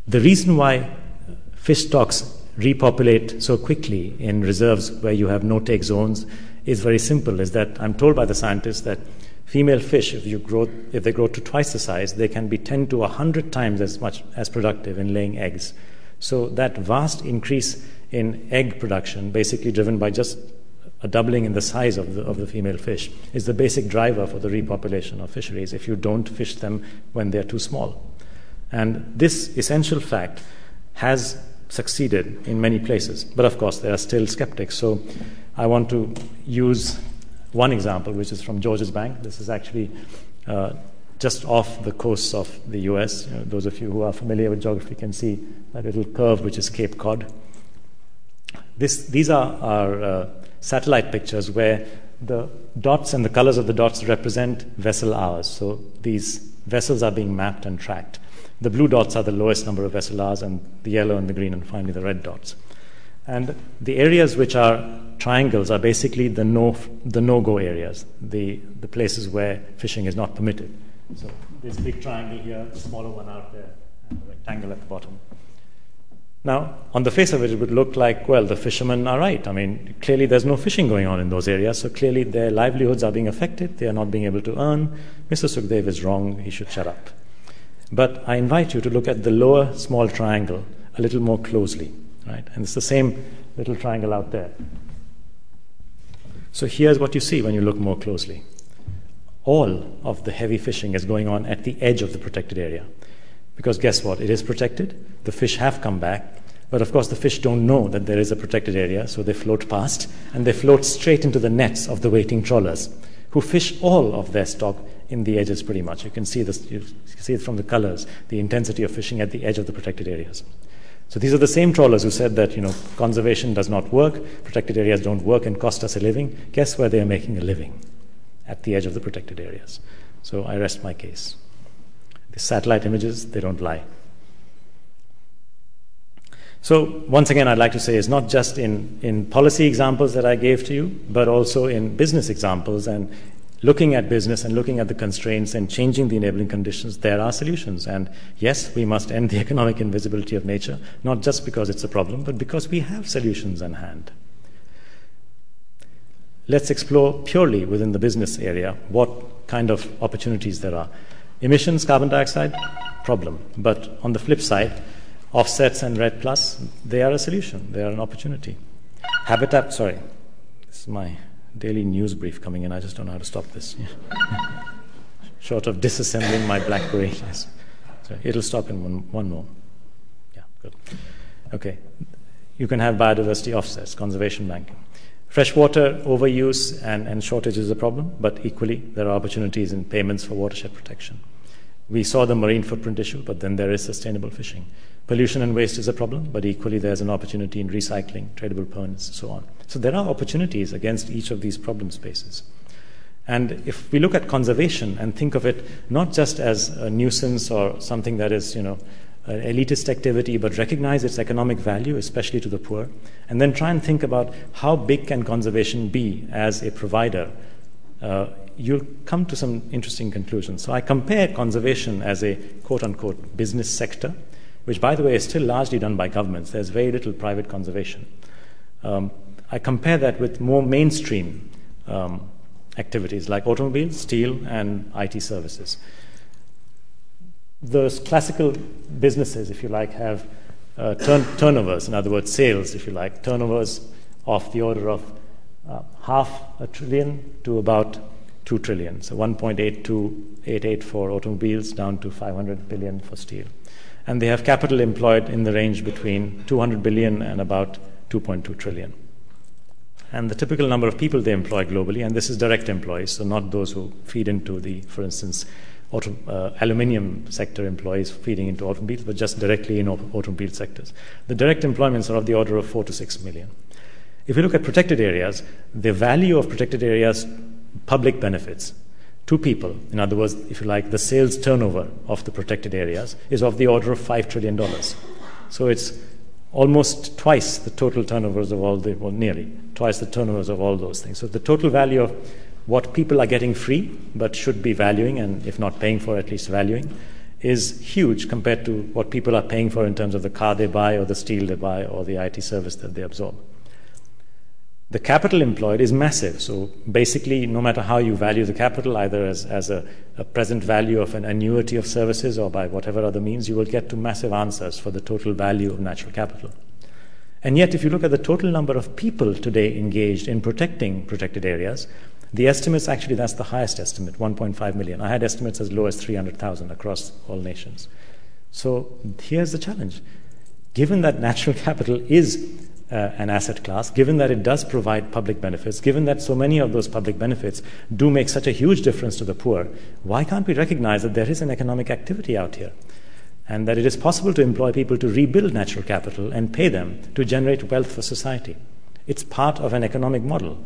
The reason why fish stocks repopulate so quickly in reserves where you have no take zones is very simple is that I'm told by the scientists that female fish, if, you grow, if they grow to twice the size, they can be 10 to 100 times as much as productive in laying eggs. So that vast increase in egg production, basically driven by just a doubling in the size of the, of the female fish is the basic driver for the repopulation of fisheries if you don't fish them when they're too small. And this essential fact has succeeded in many places. But of course, there are still skeptics. So I want to use one example, which is from Georges Bank. This is actually uh, just off the coast of the US. You know, those of you who are familiar with geography can see that little curve, which is Cape Cod. This, these are our uh, satellite pictures where the dots and the colors of the dots represent vessel hours. So these vessels are being mapped and tracked. The blue dots are the lowest number of vessel hours, and the yellow and the green, and finally the red dots. And the areas which are triangles are basically the no, the no-go areas, the, the places where fishing is not permitted. So this big triangle here, the smaller one out there, and the rectangle at the bottom. Now, on the face of it, it would look like, well, the fishermen are right. I mean, clearly there's no fishing going on in those areas, so clearly their livelihoods are being affected. They are not being able to earn. Mr. Sukhdev is wrong. He should shut up. But I invite you to look at the lower small triangle a little more closely, right? And it's the same little triangle out there. So here's what you see when you look more closely. All of the heavy fishing is going on at the edge of the protected area. Because guess what? It is protected. The fish have come back. But of course, the fish don't know that there is a protected area, so they float past and they float straight into the nets of the waiting trawlers, who fish all of their stock in the edges pretty much. You can see this, you see it from the colors, the intensity of fishing at the edge of the protected areas. So these are the same trawlers who said that you know conservation does not work, protected areas don't work and cost us a living. Guess where they are making a living? At the edge of the protected areas. So I rest my case. Satellite images, they don't lie. So, once again, I'd like to say it's not just in, in policy examples that I gave to you, but also in business examples and looking at business and looking at the constraints and changing the enabling conditions, there are solutions. And yes, we must end the economic invisibility of nature, not just because it's a problem, but because we have solutions in hand. Let's explore purely within the business area what kind of opportunities there are. Emissions, carbon dioxide, problem. But on the flip side, offsets and REDD Plus, they are a solution, they are an opportunity. Habitat, sorry, this is my daily news brief coming in. I just don't know how to stop this. Yeah. Short of disassembling my BlackBerry. Yes. So it'll stop in one, one more. Yeah, good. Okay, you can have biodiversity offsets, conservation banking. Freshwater overuse and, and shortage is a problem, but equally there are opportunities in payments for watershed protection. We saw the marine footprint issue, but then there is sustainable fishing. Pollution and waste is a problem, but equally there's an opportunity in recycling, tradable permanents, and so on. So there are opportunities against each of these problem spaces. And if we look at conservation and think of it not just as a nuisance or something that is, you know, an elitist activity, but recognize its economic value, especially to the poor, and then try and think about how big can conservation be as a provider, uh, you'll come to some interesting conclusions. So I compare conservation as a quote unquote business sector, which, by the way, is still largely done by governments. There's very little private conservation. Um, I compare that with more mainstream um, activities like automobiles, steel, and IT services those classical businesses, if you like, have uh, turn- turnovers, in other words, sales, if you like, turnovers of the order of uh, half a trillion to about 2 trillion. So 1.8288 for automobiles down to 500 billion for steel. And they have capital employed in the range between 200 billion and about 2.2 trillion. And the typical number of people they employ globally, and this is direct employees, so not those who feed into the, for instance, auto, uh, aluminium sector employees feeding into automobiles, but just directly in automobile sectors. The direct employments are of the order of four to six million. If you look at protected areas, the value of protected areas public benefits to people, in other words, if you like, the sales turnover of the protected areas is of the order of $5 trillion. So it's almost twice the total turnovers of all the, well, nearly twice the turnovers of all those things. So the total value of what people are getting free but should be valuing, and if not paying for, at least valuing, is huge compared to what people are paying for in terms of the car they buy or the steel they buy or the IT service that they absorb. The capital employed is massive. So basically, no matter how you value the capital, either as, as a, a present value of an annuity of services or by whatever other means, you will get to massive answers for the total value of natural capital. And yet, if you look at the total number of people today engaged in protecting protected areas, the estimates actually, that's the highest estimate 1.5 million. I had estimates as low as 300,000 across all nations. So here's the challenge. Given that natural capital is Uh, an asset class, given that it does provide public benefits, given that so many of those public benefits do make such a huge difference to the poor, why can't we recognize that there is an economic activity out here? And that it is possible to employ people to rebuild natural capital and pay them to generate wealth for society. It's part of an economic model.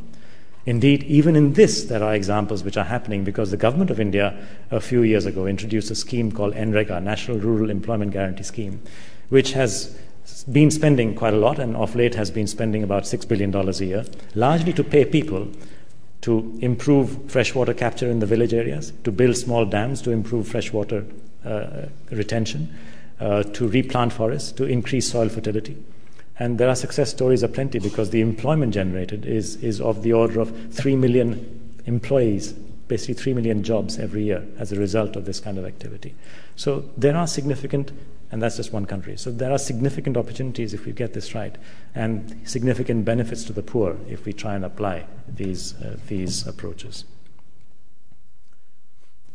Indeed, even in this, there are examples which are happening because the government of India a few years ago introduced a scheme called NREGA, National Rural Employment Guarantee Scheme, which has been spending quite a lot and of late has been spending about $6 billion a year, largely to pay people to improve freshwater capture in the village areas, to build small dams to improve freshwater uh, retention, uh, to replant forests, to increase soil fertility. And there are success stories aplenty because the employment generated is, is of the order of 3 million employees, basically 3 million jobs every year as a result of this kind of activity. So there are significant, and that's just one country, so there are significant opportunities if we get this right, and significant benefits to the poor if we try and apply these, uh, these approaches.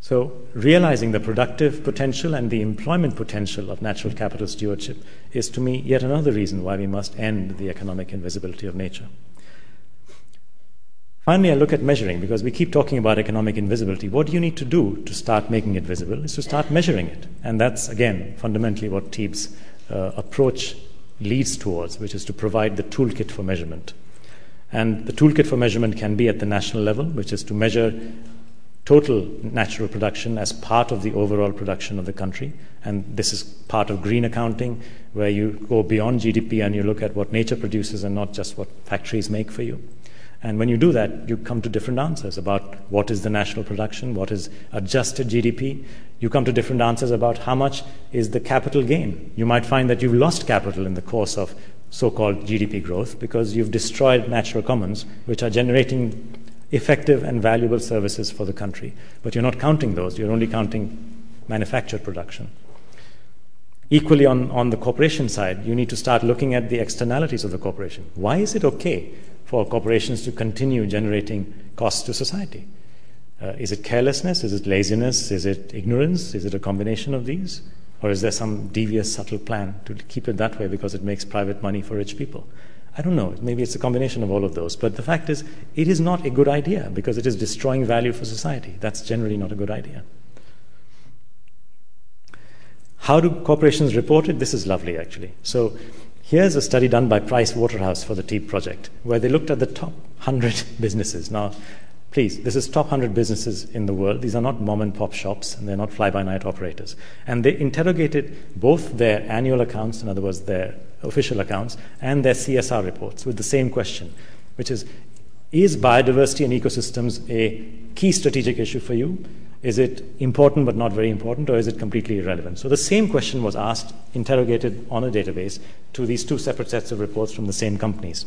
So, realizing the productive potential and the employment potential of natural capital stewardship is to me yet another reason why we must end the economic invisibility of nature. Finally, I look at measuring because we keep talking about economic invisibility. What do you need to do to start making it visible is to start measuring it. And that's, again, fundamentally what TEEB's uh, approach leads towards, which is to provide the toolkit for measurement. And the toolkit for measurement can be at the national level, which is to measure total natural production as part of the overall production of the country. And this is part of green accounting, where you go beyond GDP and you look at what nature produces and not just what factories make for you. And when you do that, you come to different answers about what is the national production, what is adjusted GDP. You come to different answers about how much is the capital gain. You might find that you've lost capital in the course of so called GDP growth because you've destroyed natural commons, which are generating effective and valuable services for the country. But you're not counting those, you're only counting manufactured production. Equally, on, on the corporation side, you need to start looking at the externalities of the corporation. Why is it okay for corporations to continue generating costs to society? Uh, is it carelessness? Is it laziness? Is it ignorance? Is it a combination of these? Or is there some devious, subtle plan to keep it that way because it makes private money for rich people? I don't know. Maybe it's a combination of all of those. But the fact is, it is not a good idea because it is destroying value for society. That's generally not a good idea. How do corporations report it? This is lovely, actually. So here's a study done by Price Waterhouse for the TEEB project, where they looked at the top 100 businesses. Now, please, this is top 100 businesses in the world. These are not mom and pop shops, and they're not fly by night operators. And they interrogated both their annual accounts, in other words, their official accounts, and their CSR reports with the same question, which is Is biodiversity and ecosystems a key strategic issue for you? Is it important but not very important, or is it completely irrelevant? So the same question was asked, interrogated on a database, to these two separate sets of reports from the same companies.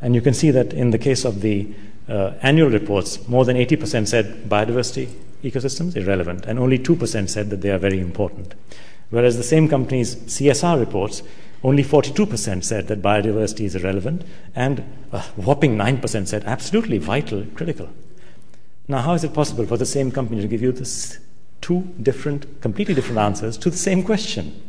And you can see that in the case of the uh, annual reports, more than 80% said biodiversity, ecosystems, irrelevant, and only 2% said that they are very important. Whereas the same company's CSR reports, only 42% said that biodiversity is irrelevant, and a whopping 9% said absolutely vital, critical. Now, how is it possible for the same company to give you this two different, completely different answers to the same question?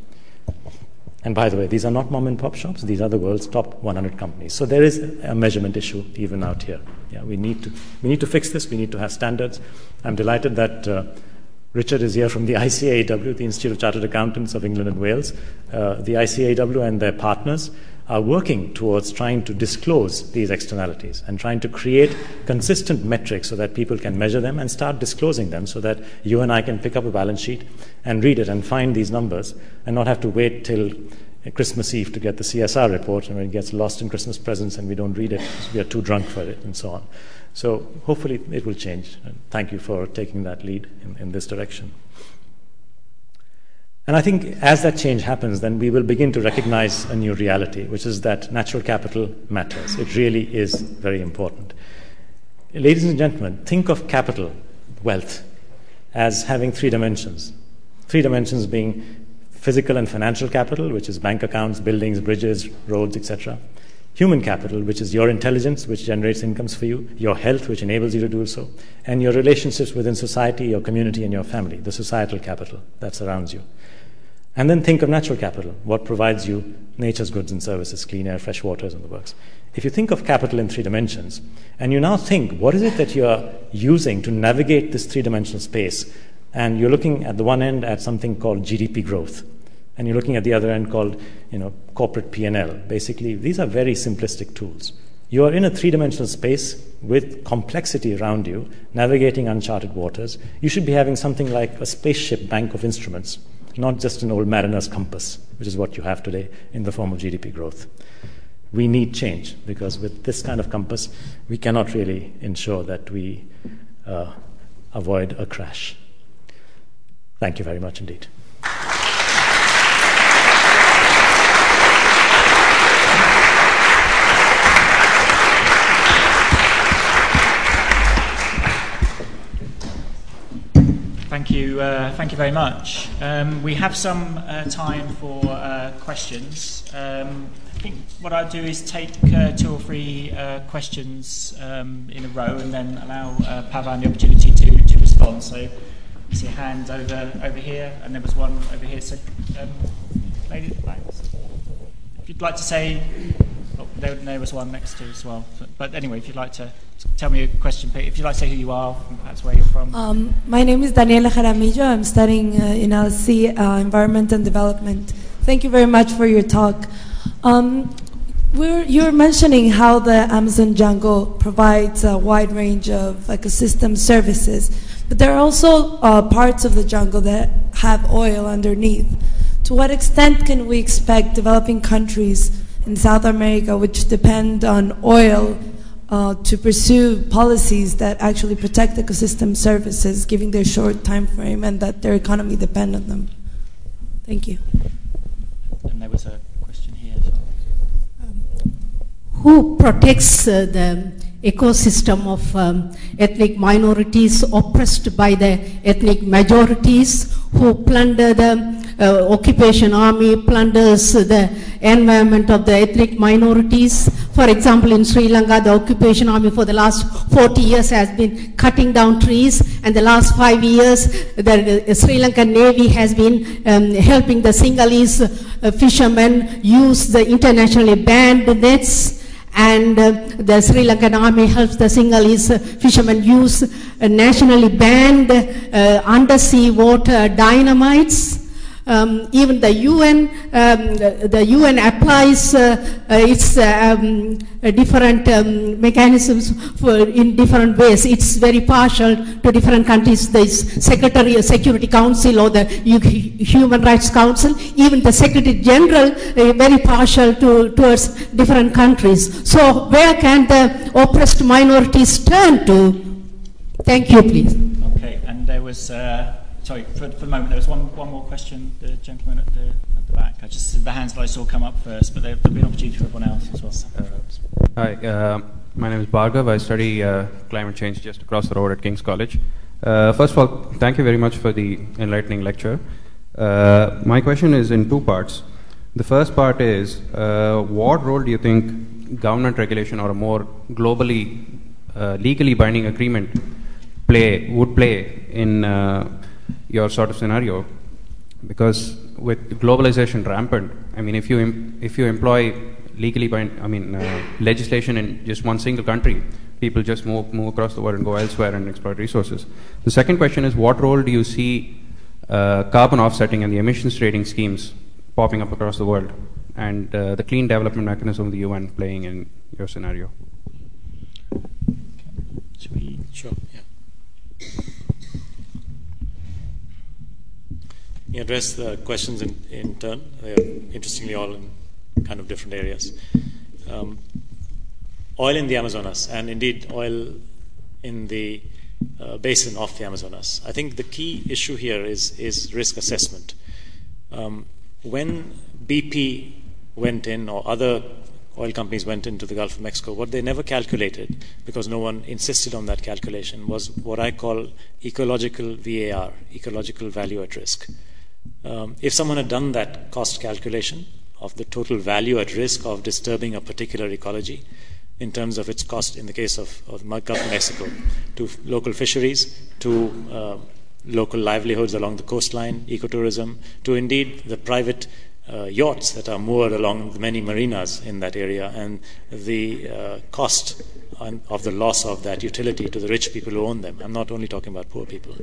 And by the way, these are not mom and pop shops, these are the world's top 100 companies. So there is a measurement issue even out here. Yeah, we, need to, we need to fix this, we need to have standards. I'm delighted that uh, Richard is here from the ICAEW, the Institute of Chartered Accountants of England and Wales. Uh, the ICAEW and their partners are working towards trying to disclose these externalities and trying to create consistent metrics so that people can measure them and start disclosing them so that you and I can pick up a balance sheet and read it and find these numbers and not have to wait till Christmas Eve to get the CSR report and it gets lost in Christmas presents and we don't read it because we are too drunk for it and so on. So hopefully it will change. Thank you for taking that lead in, in this direction. And I think as that change happens, then we will begin to recognize a new reality, which is that natural capital matters. It really is very important. Ladies and gentlemen, think of capital, wealth, as having three dimensions. Three dimensions being physical and financial capital, which is bank accounts, buildings, bridges, roads, etc. Human capital, which is your intelligence, which generates incomes for you, your health, which enables you to do so, and your relationships within society, your community, and your family, the societal capital that surrounds you. And then think of natural capital, what provides you nature's goods and services, clean air, fresh waters, and the works. If you think of capital in three dimensions, and you now think, what is it that you are using to navigate this three dimensional space? And you're looking at the one end at something called GDP growth, and you're looking at the other end called you know, corporate P&L. Basically, these are very simplistic tools. You are in a three dimensional space with complexity around you, navigating uncharted waters. You should be having something like a spaceship bank of instruments not just an old mariner's compass, which is what you have today in the form of GDP growth. We need change because with this kind of compass, we cannot really ensure that we uh, avoid a crash. Thank you very much indeed. Thank you. Uh, thank you very much. Um, we have some uh, time for uh, questions. Um, I think what I'll do is take uh, two or three uh, questions um, in a row and then allow uh, Pavan the opportunity to, to respond. So, I see a hand over over here, and there was one over here. So, lady at the back. If you'd like to say, there, there was one next to as well. But anyway, if you'd like to tell me a question. If you'd like to say who you are, perhaps where you're from. Um, my name is Daniela Jaramillo. I'm studying uh, in LSE uh, Environment and Development. Thank you very much for your talk. Um, we're, you're mentioning how the Amazon jungle provides a wide range of ecosystem services, but there are also uh, parts of the jungle that have oil underneath. To what extent can we expect developing countries in South America, which depend on oil, uh, to pursue policies that actually protect ecosystem services, given their short time frame and that their economy depend on them. Thank you. And there was a question here. Um, who protects uh, the ecosystem of um, ethnic minorities oppressed by the ethnic majorities who plunder the uh, occupation army plunders the environment of the ethnic minorities. For example, in Sri Lanka, the occupation army for the last 40 years has been cutting down trees, and the last five years, the Sri Lankan Navy has been um, helping the Sinhalese uh, fishermen use the internationally banned nets and uh, the Sri Lankan army helps the Sinhalese fishermen use uh, nationally banned uh, undersea water dynamites. Um, even the UN, um, the UN applies uh, uh, its um, different um, mechanisms in different ways. It's very partial to different countries. The Secretary of Security Council or the Human Rights Council, even the Secretary General, uh, very partial to, towards different countries. So where can the oppressed minorities turn to? Thank you, please. Okay, and there was. Uh sorry, for, for, the moment, there was one, one more question, the gentleman at the, at the back. I just the hands that I saw come up first, but there, will be an opportunity for everyone else as well. Uh, hi, uh, my name is Bhargav. I study uh, climate change just across the road at King's College. Uh, first of all, thank you very much for the enlightening lecture. Uh, my question is in two parts. The first part is uh, what role do you think government regulation or a more globally legally binding agreement play would play in your sort of scenario because with globalization rampant, I mean, if you if you employ legally bind, I mean, uh, legislation in just one single country, people just move move across the world and go elsewhere and exploit resources. The second question is, what role do you see uh, carbon offsetting and the emissions trading schemes popping up across the world, and uh, the clean development mechanism of the UN playing in your scenario? Sure. Yeah. You address the questions in, in turn. They're interestingly all in kind of different areas. Um, oil in the Amazonas, and indeed oil in the uh, basin of the Amazonas. I think the key issue here is, is risk assessment. Um, when BP went in, or other oil companies went into the Gulf of Mexico, what they never calculated, because no one insisted on that calculation, was what I call ecological VAR, ecological value at risk. Um, if someone had done that cost calculation of the total value at risk of disturbing a particular ecology in terms of its cost in the case of, of Gulf of Mexico to local fisheries, to uh, local livelihoods along the coastline, ecotourism, to indeed the private uh, yachts that are moored along the many marinas in that area and the uh, cost of the loss of that utility to the rich people who own them. I'm not only talking about poor people.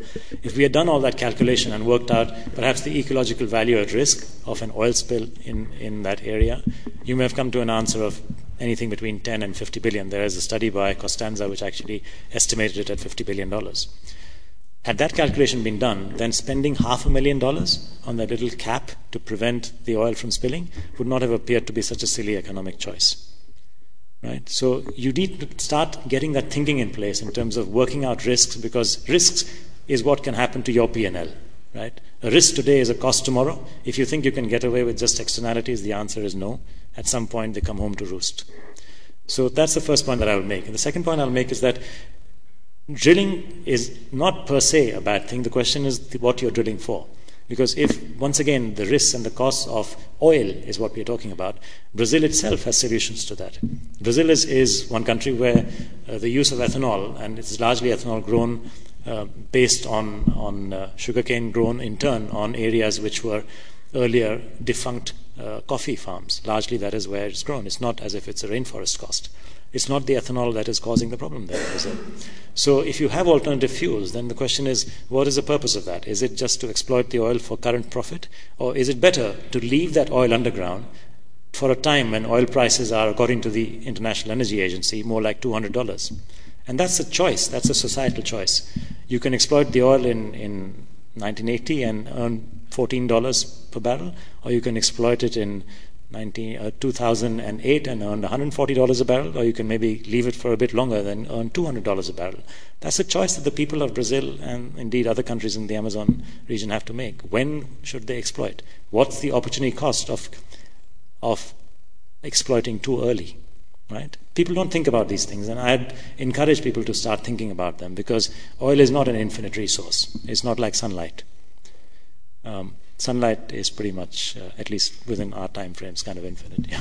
If we had done all that calculation and worked out perhaps the ecological value at risk of an oil spill in, in that area, you may have come to an answer of anything between 10 and 50 billion. There is a study by Costanza which actually estimated it at 50 billion dollars. Had that calculation been done, then spending half a million dollars on that little cap to prevent the oil from spilling would not have appeared to be such a silly economic choice. Right? So you need to start getting that thinking in place in terms of working out risks because risks is what can happen to your P&L. Right? A risk today is a cost tomorrow. If you think you can get away with just externalities, the answer is no. At some point, they come home to roost. So that's the first point that I'll make. And the second point I'll make is that drilling is not per se a bad thing. The question is what you're drilling for. Because if, once again, the risks and the costs of oil is what we're talking about, Brazil itself has solutions to that. Brazil is, is one country where uh, the use of ethanol, and it's largely ethanol grown uh, based on, on uh, sugarcane grown in turn on areas which were earlier defunct uh, coffee farms. Largely that is where it's grown. It's not as if it's a rainforest cost. It's not the ethanol that is causing the problem there, is it? So if you have alternative fuels, then the question is, what is the purpose of that? Is it just to exploit the oil for current profit? Or is it better to leave that oil underground for a time when oil prices are, according to the International Energy Agency, more like $200? And that's a choice. That's a societal choice. You can exploit the oil in, in 1980 and earn $14 per barrel, or you can exploit it in 19, uh, 2008 and earned $140 a barrel, or you can maybe leave it for a bit longer and earn $200 a barrel. That's a choice that the people of Brazil and indeed other countries in the Amazon region have to make. When should they exploit? What's the opportunity cost of, of exploiting too early? Right? People don't think about these things, and I'd encourage people to start thinking about them because oil is not an infinite resource. It's not like sunlight. Um, sunlight is pretty much, uh, at least within our time frames, kind of infinite. Yeah.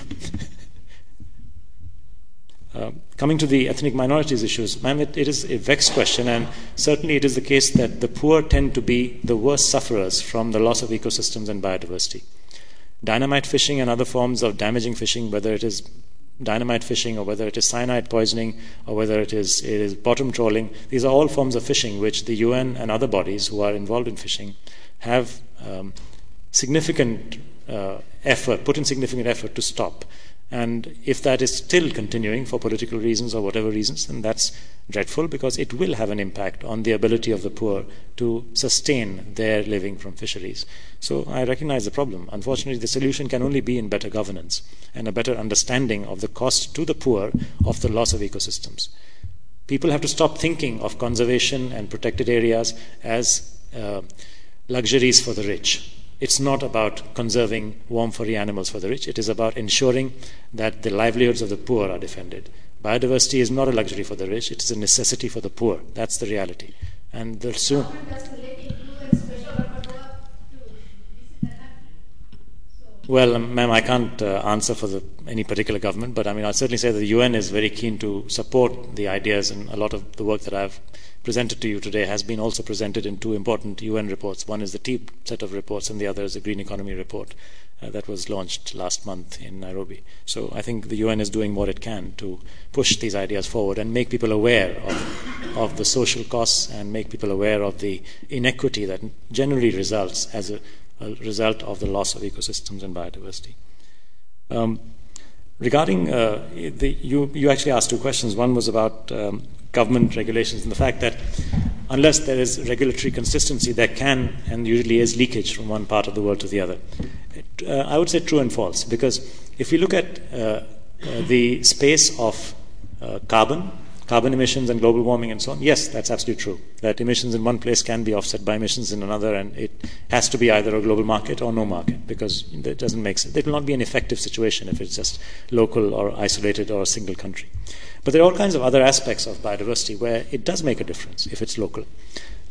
Uh, coming to the ethnic minorities issues, ma'am, it, it is a vexed question, and certainly it is the case that the poor tend to be the worst sufferers from the loss of ecosystems and biodiversity. Dynamite fishing and other forms of damaging fishing, whether it is dynamite fishing or whether it is cyanide poisoning or whether it is, it is bottom trawling, these are all forms of fishing which the UN and other bodies who are involved in fishing have um, significant uh, effort, put in significant effort to stop. And if that is still continuing for political reasons or whatever reasons, then that's dreadful because it will have an impact on the ability of the poor to sustain their living from fisheries. So I recognize the problem. Unfortunately, the solution can only be in better governance and a better understanding of the cost to the poor of the loss of ecosystems. People have to stop thinking of conservation and protected areas as uh, luxuries for the rich it's not about conserving warm furry animals for the rich. It is about ensuring that the livelihoods of the poor are defended. Biodiversity is not a luxury for the rich, it is a necessity for the poor. That's the reality. And the soon. Well, um, ma'am, I can't uh, answer for the, any particular government, but I mean, I'll certainly say that the UN is very keen to support the ideas and a lot of the work that I've presented to you today has been also presented in two important UN reports. One is the TEEB set of reports, and the other is the Green Economy report uh, that was launched last month in Nairobi. So I think the UN is doing what it can to push these ideas forward and make people aware of, of the social costs and make people aware of the inequity that generally results as a, a result of the loss of ecosystems and biodiversity. Um, regarding uh, the, you, you actually asked two questions. One was about um, government regulations and the fact that unless there is regulatory consistency, there can and usually is leakage from one part of the world to the other. Uh, I would say true and false, because if you look at uh, uh, the space of uh, carbon, carbon emissions and global warming and so on, yes, that's absolutely true. That emissions in one place can be offset by emissions in another, and it has to be either a global market or no market, because it doesn't make sense. It will not be an effective situation if it's just local or isolated or a single country. But there are all kinds of other aspects of biodiversity where it does make a difference if it's local.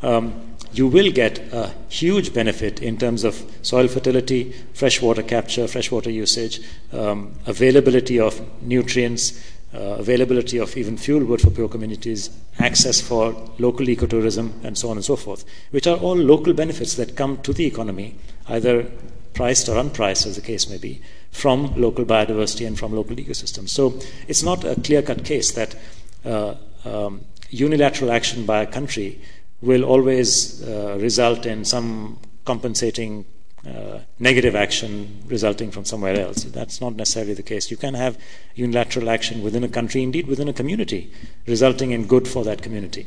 Um, you will get a huge benefit in terms of soil fertility, freshwater capture, freshwater usage, um, availability of nutrients, uh, availability of even fuel wood for poor communities, access for local ecotourism, and so on and so forth, which are all local benefits that come to the economy, either priced or unpriced, as the case may be, from local biodiversity and from local ecosystems. So it's not a clear cut case that uh, um, unilateral action by a country will always uh, result in some compensating uh, negative action resulting from somewhere else. That's not necessarily the case. You can have unilateral action within a country, indeed within a community, resulting in good for that community.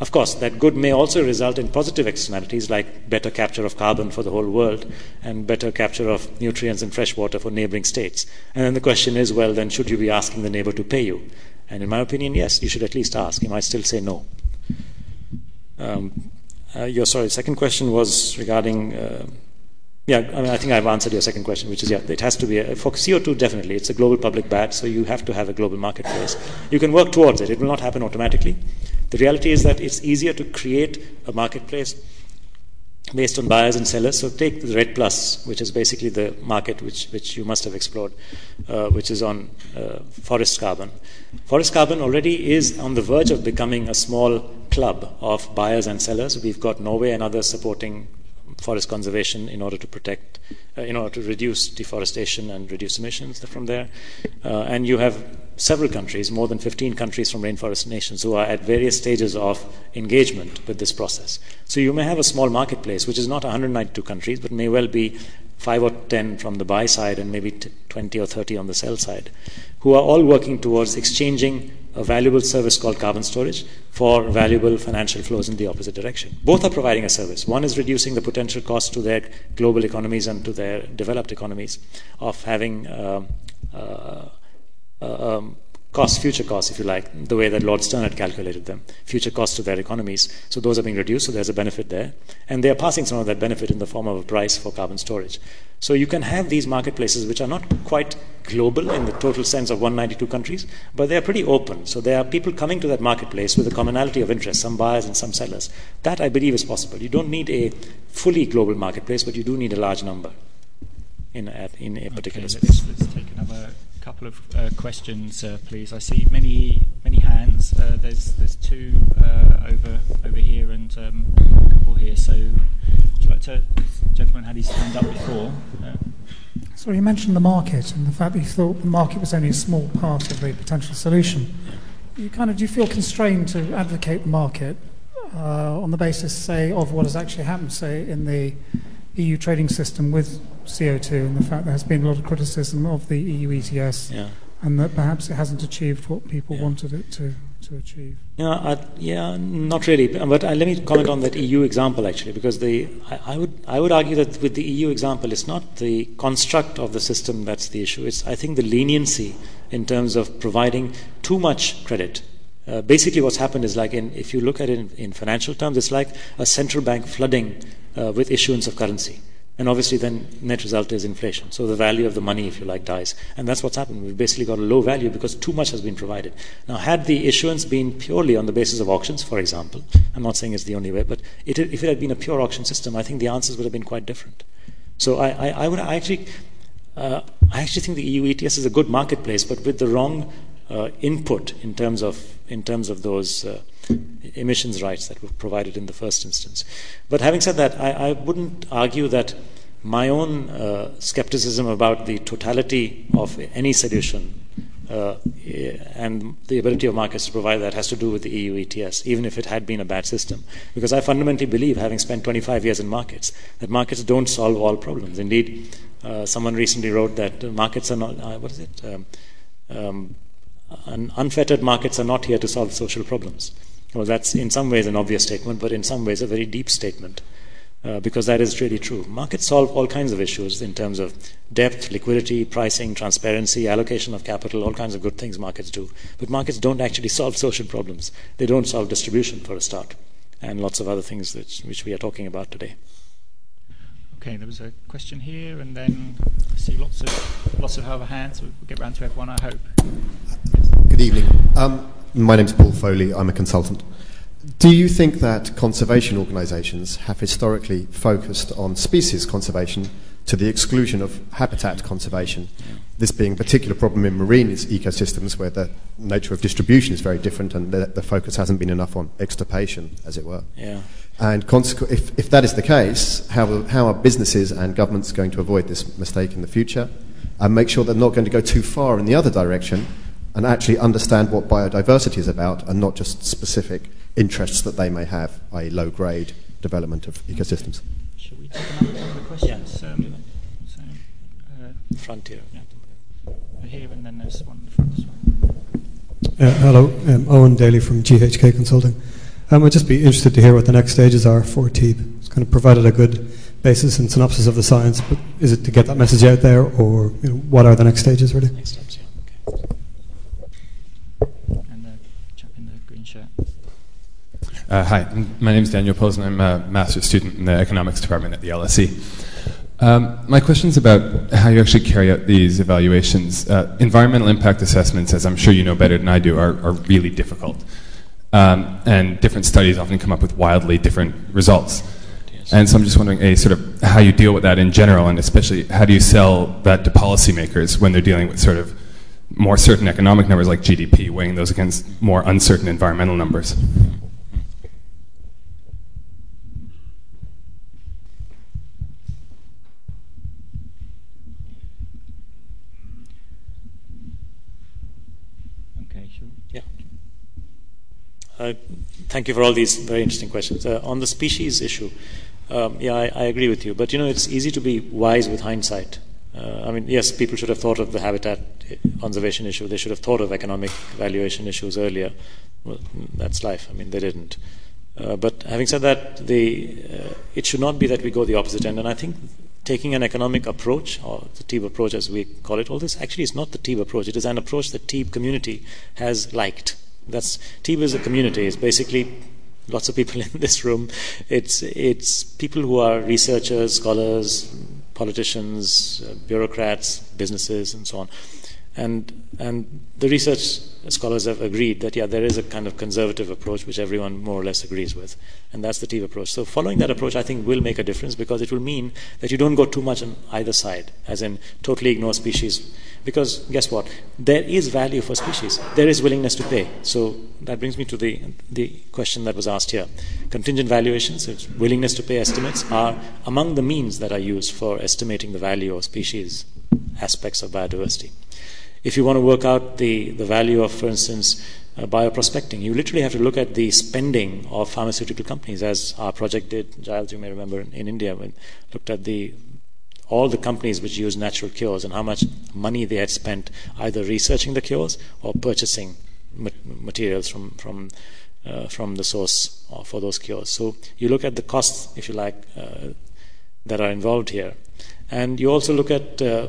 Of course, that good may also result in positive externalities like better capture of carbon for the whole world and better capture of nutrients and fresh water for neighboring states. And then the question is well, then should you be asking the neighbor to pay you? And in my opinion, yes, you should at least ask. You might still say no. Um, uh, your sorry, second question was regarding. Uh, yeah, I mean, I think I've answered your second question, which is yeah, it has to be a, for CO2 definitely. It's a global public bad, so you have to have a global marketplace. You can work towards it. It will not happen automatically. The reality is that it's easier to create a marketplace based on buyers and sellers. So take the REDD Plus, which is basically the market which, which you must have explored, uh, which is on uh, forest carbon. Forest carbon already is on the verge of becoming a small club of buyers and sellers. We've got Norway and others supporting forest conservation in order to protect, uh, in order to reduce deforestation and reduce emissions from there. Uh, and you have several countries, more than 15 countries from rainforest nations, who are at various stages of engagement with this process. So you may have a small marketplace, which is not 192 countries, but may well be 5 or 10 from the buy side and maybe 20 or 30 on the sell side, who are all working towards exchanging a valuable service called carbon storage for valuable financial flows in the opposite direction. Both are providing a service. One is reducing the potential cost to their global economies and to their developed economies of having. Uh, uh, um, costs, future costs, if you like, the way that Lord Stern had calculated them, future costs to their economies. So those are being reduced, so there's a benefit there. And they are passing some of that benefit in the form of a price for carbon storage. So you can have these marketplaces which are not quite global in the total sense of 192 countries, but they are pretty open. So there are people coming to that marketplace with a commonality of interest, some buyers and some sellers. That, I believe, is possible. You don't need a fully global marketplace, but you do need a large number in a, in a particular okay, space. Let's, let's take another couple of uh, questions, uh, please. I see many many hands. Uh, there's there's two uh, over over here and um, a couple here. So, would you like to, gentleman had his hand up before. Uh, so you mentioned the market and the fact that you thought the market was only a small part of the potential solution. You kind of do you feel constrained to advocate the market on the basis, say, of what has actually happened, say, in the EU trading system with CO2 and the fact there has been a lot of criticism of the EU ETS Yeah. and that perhaps it hasn't achieved what people Yeah. wanted it to, to achieve. Yeah, I, yeah, not really. But uh, let me comment on that EU example actually, because the I, I would I would argue that with the EU example, it's not the construct of the system that's the issue. It's I think the leniency in terms of providing too much credit. Uh, basically, what's happened is like in, if you look at it in, in financial terms, it's like a central bank flooding uh, with issuance of currency. And obviously, then net result is inflation. So the value of the money, if you like, dies. And that's what's happened. We've basically got a low value because too much has been provided. Now, had the issuance been purely on the basis of auctions, for example, I'm not saying it's the only way, but it, if it had been a pure auction system, I think the answers would have been quite different. So I, I, I would I actually, uh, I actually think the EU ETS is a good marketplace, but with the wrong input in terms of in terms of those uh, emissions rights that were provided in the first instance. But having said that, I, I wouldn't argue that my own uh, skepticism about the totality of any solution uh, and the ability of markets to provide that has to do with the EU ETS, even if it had been a bad system. Because I fundamentally believe, having spent 25 years in markets, that markets don't solve all problems. Indeed, uh, someone recently wrote that markets are not, uh, what is it? Um, um, un- unfettered markets are not here to solve social problems. Well, that's in some ways an obvious statement, but in some ways a very deep statement. Uh, because that is really true. Markets solve all kinds of issues in terms of depth, liquidity, pricing, transparency, allocation of capital, all kinds of good things markets do. But markets don't actually solve social problems. They don't solve distribution, for a start, and lots of other things that, which we are talking about today. Okay, there was a question here, and then I see lots of lots of other hands. We'll get round to everyone, I hope. Good evening. Um, my name's Paul Foley. I'm a consultant. Do you think that conservation organisations have historically focused on species conservation to the exclusion of habitat conservation? This being a particular problem in marine ecosystems where the nature of distribution is very different and the, the focus hasn't been enough on extirpation, as it were. Yeah. And consequ- if, if that is the case, how, how are businesses and governments going to avoid this mistake in the future and make sure they're not going to go too far in the other direction and actually understand what biodiversity is about and not just specific interests that they may have, i.e., low grade development of ecosystems? Shall we take another one of the questions? Um, so, uh, Frontier. here, and then there's one in the front as well. Uh, hello, um, Owen Daly from GHK Consulting. Um, I'd just be interested to hear what the next stages are for TEEB. It's kind of provided a good basis and synopsis of the science, but is it to get that message out there, or you know, what are the next stages really? Next steps, yeah. Okay. And the chap in the green shirt. Uh, hi, my name is Daniel Posen. I'm a master's student in the economics department at the LSE. Um, my question is about how you actually carry out these evaluations. Uh, environmental impact assessments, as I'm sure you know better than I do, are, are really difficult. Um, and different studies often come up with wildly different results. And so I'm just wondering, a sort of how you deal with that in general, and especially how do you sell that to policymakers when they're dealing with sort of more certain economic numbers like GDP, weighing those against more uncertain environmental numbers. Okay, sure. Yeah. Uh, thank you for all these very interesting questions. Uh, on the species issue, um, yeah, I, I agree with you. But you know, it's easy to be wise with hindsight. Uh, I mean, yes, people should have thought of the habitat conservation issue. They should have thought of economic valuation issues earlier. Well, that's life. I mean, they didn't. Uh, but having said that, the, uh, it should not be that we go the opposite end. And I think taking an economic approach, or the TEEB approach as we call it, all this actually is not the TEEB approach. It is an approach that TEEB community has liked. That's TEEB is a community. It's basically lots of people in this room. It's it's people who are researchers, scholars, politicians, uh, bureaucrats, businesses, and so on. And, and the research scholars have agreed that, yeah, there is a kind of conservative approach which everyone more or less agrees with. And that's the TEEB approach. So following that approach, I think, will make a difference because it will mean that you don't go too much on either side, as in totally ignore species. Because guess what? There is value for species. There is willingness to pay. So that brings me to the, the question that was asked here. Contingent valuations, willingness to pay estimates, are among the means that are used for estimating the value of species aspects of biodiversity. If you want to work out the, the value of, for instance, uh, bioprospecting, you literally have to look at the spending of pharmaceutical companies, as our project did, Giles, you may remember, in, in India, when looked at the all the companies which use natural cures and how much money they had spent either researching the cures or purchasing materials from from uh, from the source for those cures. So you look at the costs, if you like, uh, that are involved here, and you also look at, uh,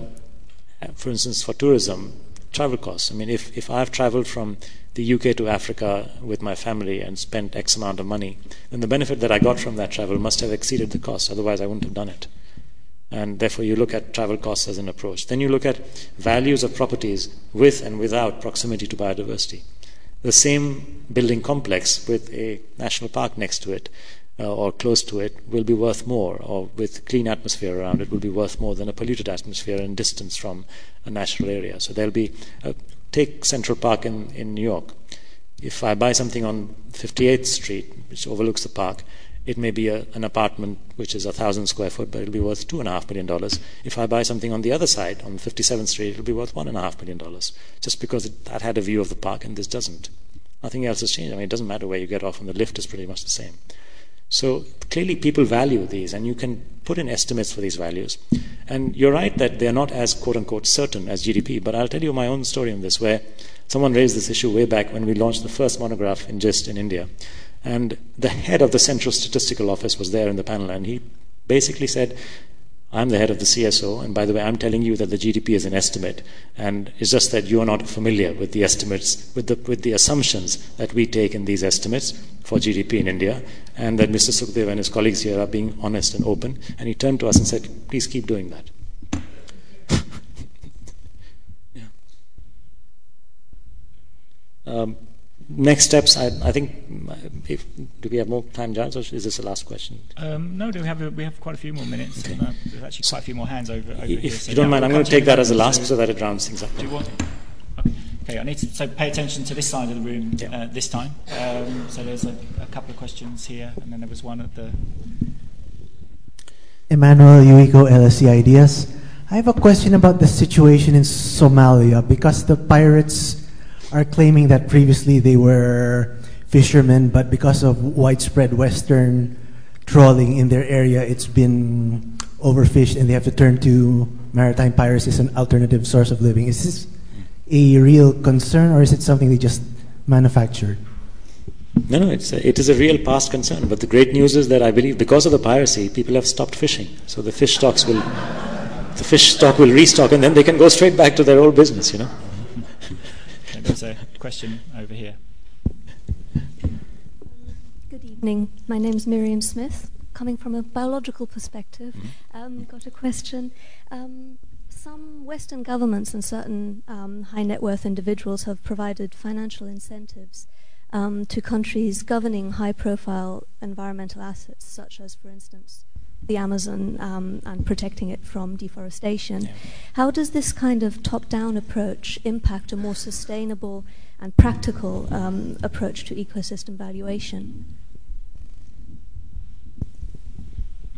for instance, for tourism, travel costs. I mean, if, if I've traveled from the UK to Africa with my family and spent X amount of money, then the benefit that I got from that travel must have exceeded the cost. Otherwise, I wouldn't have done it. And therefore, you look at travel costs as an approach. Then you look at values of properties with and without proximity to biodiversity. The same building complex with a national park next to it uh, or close to it will be worth more, or with clean atmosphere around it will be worth more than a polluted atmosphere and distance from a natural area. So there'll be, uh, take Central Park in, in New York. If I buy something on 58th Street, which overlooks the park, it may be a, an apartment which is a thousand square foot, but it'll be worth two and a half million dollars. If I buy something on the other side, on 57th Street, it'll be worth one and a half million dollars, just because it, that had a view of the park and this doesn't. Nothing else has changed. I mean, it doesn't matter where you get off, and the lift is pretty much the same. So clearly, people value these, and you can put in estimates for these values. And you're right that they're not as quote unquote certain as GDP, but I'll tell you my own story on this, where someone raised this issue way back when we launched the first monograph in GIST in India. And the head of the Central Statistical Office was there in the panel, and he basically said, I'm the head of the CSO, and by the way, I'm telling you that the GDP is an estimate, and it's just that you are not familiar with the estimates, with the, with the assumptions that we take in these estimates for GDP in India, and that Mr. Sukhdev and his colleagues here are being honest and open. And he turned to us and said, please keep doing that. yeah. Um, next steps, I, I think, if, do we have more time, Giles, or is this the last question? Um, no, do we have a, we have quite a few more minutes. Okay. And, uh, there's actually quite a few more hands over, over if here. So you don't mind, I'm going to take that as the last so that it rounds things up. Do you want? Okay, I need to so pay attention to this side of the room yeah. uh, this time. Um, so there's a, a, couple of questions here, and then there was one at the. Emmanuel Uigo, LSE Ideas. I have a question about the situation in Somalia because the pirates are claiming that previously they were fishermen, but because of widespread Western trawling in their area, it's been overfished and they have to turn to maritime piracy as an alternative source of living. Is this a real concern or is it something they just manufactured? No, no, it's a, it is a real past concern. But the great news is that I believe because of the piracy, people have stopped fishing. So the fish stocks will, the fish stock will restock, and then they can go straight back to their old business. You know. There's a question over here. Good evening. My name is Miriam Smith. Coming from a biological perspective, mm-hmm. um, got a question. Um, some Western governments and certain um, high net worth individuals have provided financial incentives um, to countries governing high profile environmental assets, such as, for instance, the Amazon um, and protecting it from deforestation. Yeah. How does this kind of top down approach impact a more sustainable and practical um, approach to ecosystem valuation?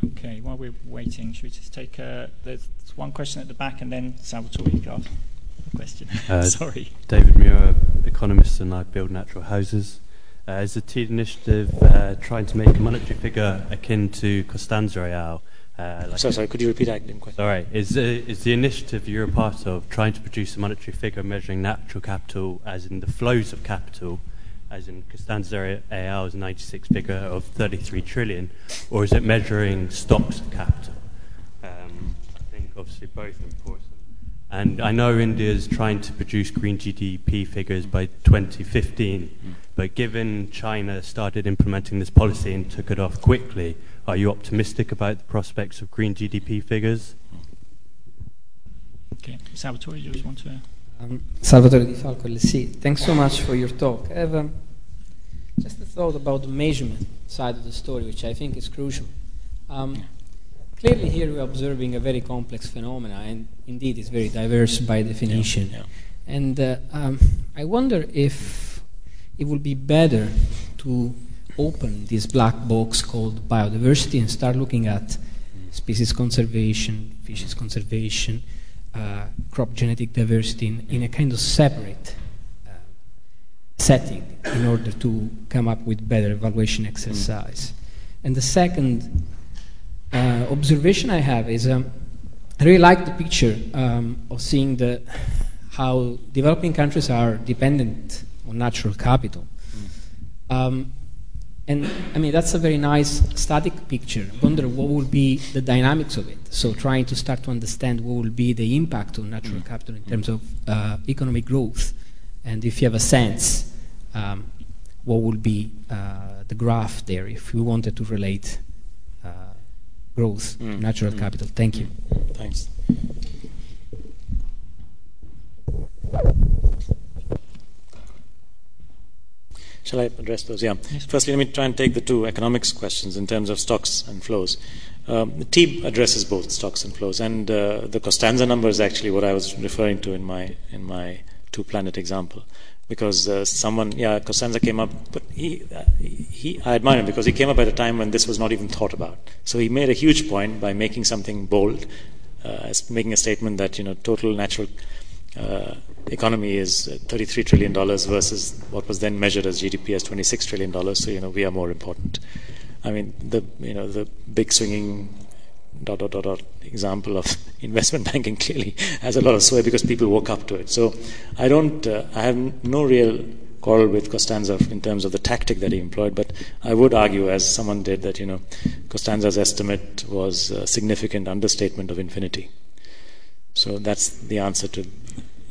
Okay, while we're waiting, should we just take uh, there's one question at the back and then Salvatore, you ask a question. Uh, Sorry. David Muir, economist, and I build natural houses. Uh, is the TEEB initiative uh, trying to make a monetary figure akin to Costanza et al.? Uh, like so, sorry, could you repeat that? Question? Sorry, is, uh, is the initiative you're a part of trying to produce a monetary figure measuring natural capital as in the flows of capital, as in Costanza et al.'s 96 figure of 33 trillion, or is it measuring stocks of capital? Um, I think obviously both important. And I know India is trying to produce green GDP figures by 2015. Mm. But given China started implementing this policy and took it off quickly, are you optimistic about the prospects of green GDP figures? Okay, Salvatore, do you just want to? Um, Salvatore Di Falco, LSE. Thanks so much for your talk. I have um, just a thought about the measurement side of the story, which I think is crucial. Um, clearly, here we're observing a very complex phenomena, and indeed, it's very diverse by definition. Yeah, yeah. And uh, um, I wonder if it would be better to open this black box called biodiversity and start looking at species conservation, fishes conservation, uh, crop genetic diversity in, in, a kind of separate uh, setting in order to come up with better evaluation exercise. And the second uh, observation I have is um, I really like the picture um, of seeing the how developing countries are dependent on natural capital. Um, and I mean, that's a very nice static picture. I wonder what will be the dynamics of it. So, trying to start to understand what will be the impact on natural capital in terms of uh, economic growth. And if you have a sense, um, what would be uh, the graph there if we wanted to relate growth Mm. natural Mm. capital? Thank you. Thanks. Shall I address those? Yeah. Firstly, let me try and take the two economics questions in terms of stocks and flows. Um, the TEEB addresses both stocks and flows, and uh, the Costanza number is actually what I was referring to in my in my two planet example, because uh, someone, yeah, Costanza came up, but he, uh, he, I admire him because he came up at a time when this was not even thought about. So he made a huge point by making something bold, uh, making a statement that you know total natural uh, economy is uh, 33 trillion dollars versus what was then measured as GDP as 26 trillion dollars. So you know we are more important. I mean the you know the big swinging dot dot dot dot example of investment banking clearly has a lot of sway because people woke up to it. So I don't uh, I have no real quarrel with Costanza in terms of the tactic that he employed, but I would argue, as someone did, that you know Costanza's estimate was a significant understatement of infinity. So that's the answer to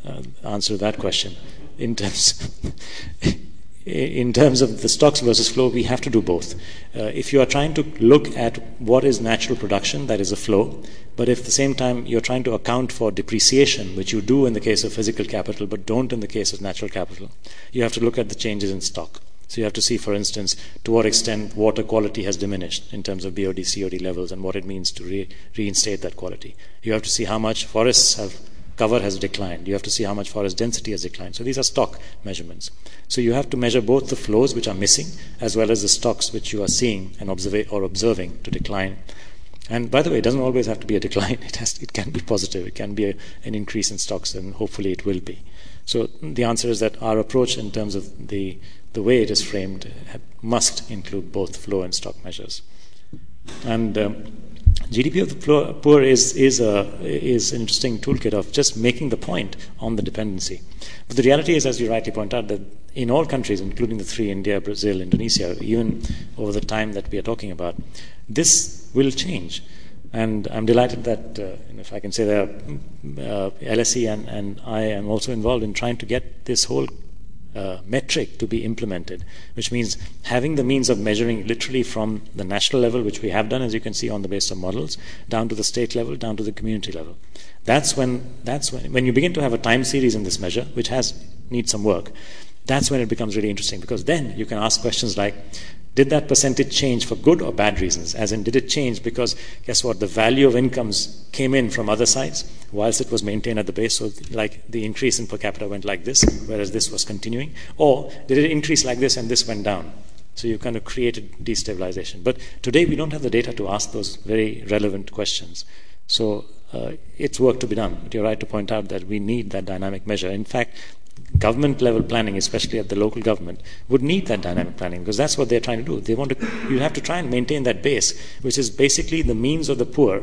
uh, answer to that question. In terms in terms of the stocks versus flow, we have to do both. Uh, if you are trying to look at what is natural production, that is a flow, but if at the same time you're trying to account for depreciation, which you do in the case of physical capital but don't in the case of natural capital, you have to look at the changes in stock. So you have to see, for instance, to what extent water quality has diminished in terms of BOD, COD levels and what it means to re- reinstate that quality. You have to see how much forests have cover has declined. You have to see how much forest density has declined. So these are stock measurements. So you have to measure both the flows which are missing as well as the stocks which you are seeing and observe or observing to decline. And by the way, it doesn't always have to be a decline. It has it can be positive. It can be a, an increase in stocks, and hopefully it will be. So the answer is that our approach in terms of the the way it is framed must include both flow and stock measures. And um, GDP of the poor is is a is an interesting toolkit of just making the point on the dependency. But the reality is, as you rightly point out, that in all countries, including the three India, Brazil, Indonesia, even over the time that we are talking about, this will change. And I'm delighted that, uh, if I can say that, uh, LSE and, and I am also involved in trying to get this whole uh, metric to be implemented, which means having the means of measuring literally from the national level, which we have done, as you can see, on the basis of models, down to the state level, down to the community level. That's when that's when when you begin to have a time series in this measure, which has needs some work. That's when it becomes really interesting because then you can ask questions like, did that percentage change for good or bad reasons? As in, did it change because, guess what, the value of incomes came in from other sides whilst it was maintained at the base? So, like the increase in per capita went like this, whereas this was continuing? Or did it increase like this and this went down? So, you kind of created destabilization. But today, we don't have the data to ask those very relevant questions. So, uh, it's work to be done. But you're right to point out that we need that dynamic measure. In fact, government level planning, especially at the local government, would need that dynamic planning because that's what they're trying to do. They want to, you have to try and maintain that base, which is basically the means of the poor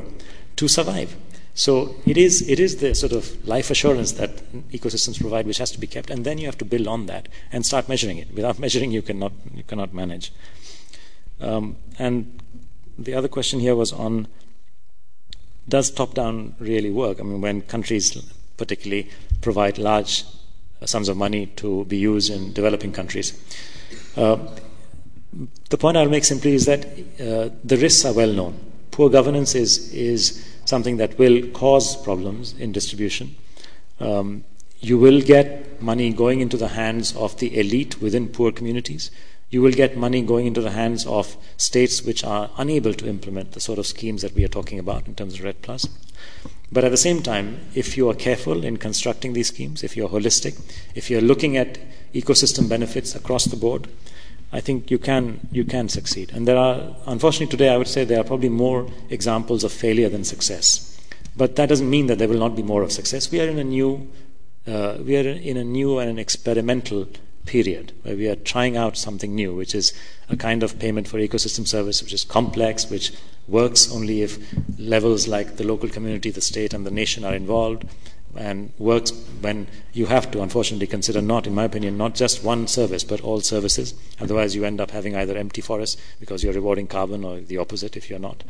to survive. So it is, it is the sort of life assurance that ecosystems provide, which has to be kept, and then you have to build on that and start measuring it. Without measuring, you cannot, you cannot manage. Um, and the other question here was on does top down really work? I mean, when countries particularly provide large sums of money to be used in developing countries. Uh, the point I'll make simply is that uh, the risks are well known. Poor governance is, is something that will cause problems in distribution. Um, you will get money going into the hands of the elite within poor communities. You will get money going into the hands of states which are unable to implement the sort of schemes that we are talking about in terms of REDD Plus. But at the same time, if you are careful in constructing these schemes, if you're holistic, if you're looking at ecosystem benefits across the board, I think you can you can succeed. And there are, unfortunately, today I would say there are probably more examples of failure than success. But that doesn't mean that there will not be more of success. We are in a new uh, we are in a new and an experimental period where we are trying out something new, which is a kind of payment for ecosystem service, which is complex, which works only if levels like the local community, the state, and the nation are involved, and works when you have to, unfortunately, consider not, in my opinion, not just one service, but all services. Otherwise, you end up having either empty forests because you're rewarding carbon or the opposite if you're not.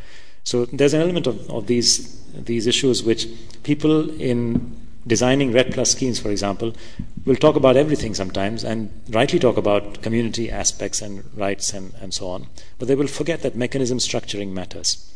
So there's an element of, of these, these issues which people in designing REDD Plus schemes, for example, will talk about everything sometimes and rightly talk about community aspects and rights and, and so on, but they will forget that mechanism structuring matters.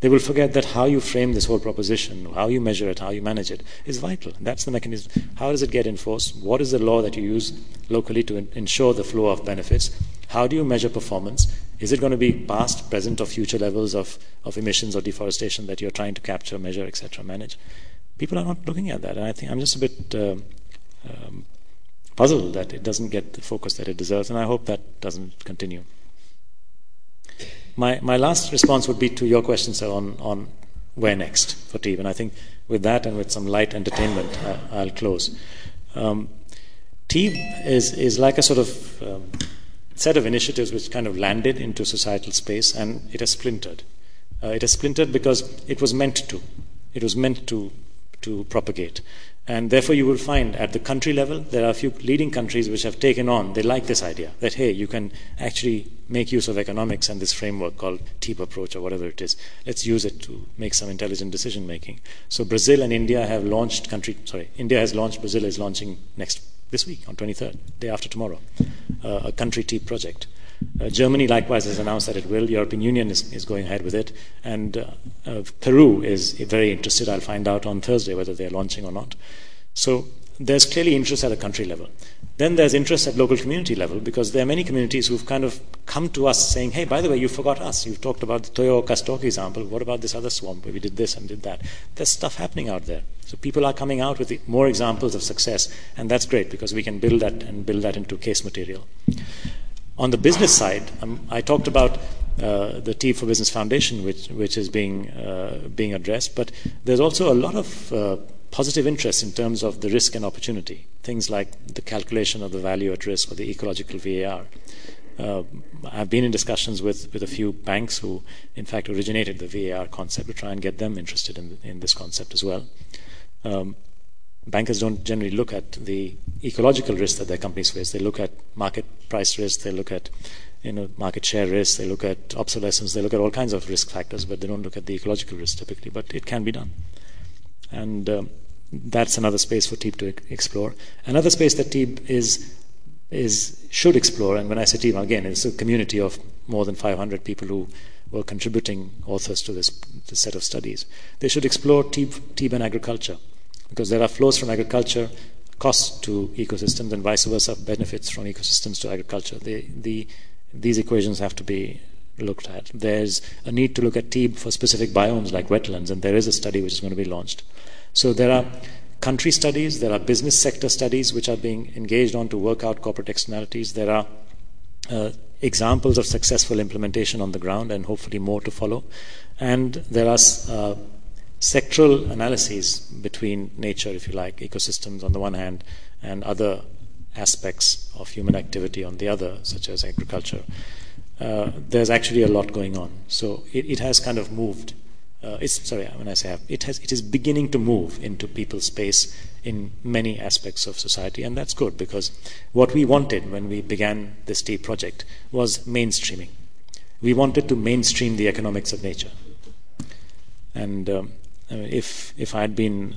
They will forget that how you frame this whole proposition, how you measure it, how you manage it, is vital. That's the mechanism. How does it get enforced? What is the law that you use locally to ensure the flow of benefits? How do you measure performance? Is it going to be past, present, or future levels of, of emissions or deforestation that you're trying to capture, measure, etc., manage? People are not looking at that, and I think I'm just a bit uh, um, puzzled that it doesn't get the focus that it deserves, and I hope that doesn't continue. My, my last response would be to your question, sir, on, on where next for TEEB. And I think with that and with some light entertainment, uh, I'll close. Um, is, is like a sort of um, set of initiatives which kind of landed into societal space and it has splintered. Uh, it has splintered because it was meant to. It was meant to, to propagate. And therefore, you will find at the country level, there are a few leading countries which have taken on, they like this idea that, hey, you can actually make use of economics and this framework called TEEB approach or whatever it is. Let's use it to make some intelligent decision making. So, Brazil and India have launched country, sorry, India has launched, Brazil is launching next, this week on 23rd, day after tomorrow, uh, a country TEEB project. Uh, Germany likewise has announced that it will. European Union is, is going ahead with it, and uh, uh, Peru is very interested. I'll find out on Thursday whether they're launching or not. So there's clearly interest at a country level. Then there's interest at local community level because there are many communities who've kind of come to us saying, hey, by the way, you forgot us. You've talked about the Toyooka stork example. What about this other swamp where we did this and did that? There's stuff happening out there. So people are coming out with more examples of success, and that's great because we can build that and build that into case material. On the business side, um, I talked about uh, the TEEB for Business Foundation, which, which is being, uh, being addressed, but there's also a lot of uh, positive interest in terms of the risk and opportunity, things like the calculation of the value at risk or the ecological VAR. Uh, I've been in discussions with, with a few banks who, in fact, originated the VAR concept to try and get them interested in, in this concept as well. Um, bankers don't generally look at the ecological risk that their companies face. They look at market price risk, they look at you know, market share risk, they look at obsolescence, they look at all kinds of risk factors, but they don't look at the ecological risk typically. But it can be done. And um, that's another space for TEEB to explore. Another space that TEEB is is should explore, and when I say TEEB, again, it's a community of more than 500 people who were contributing authors to this, this set of studies. They should explore TEEB, TEEB and agriculture because there are flows from agriculture, costs to ecosystems, and vice versa, benefits from ecosystems to agriculture. The, the, these equations have to be looked at. There's a need to look at TEEB for specific biomes like wetlands, and there is a study which is going to be launched. So there are country studies, there are business sector studies which are being engaged on to work out corporate externalities. There are uh, examples of successful implementation on the ground, and hopefully more to follow. And there are uh, sectoral analyses between nature, if you like, ecosystems on the one hand, and other aspects of human activity on the other, such as agriculture. Uh, there's actually a lot going on. So it, it has kind of moved. Uh, it's sorry when I say have, it has it is beginning to move into people's space in many aspects of society, and that's good because what we wanted when we began this TEEB project was mainstreaming. We wanted to mainstream the economics of nature, and um, Uh, if if I had been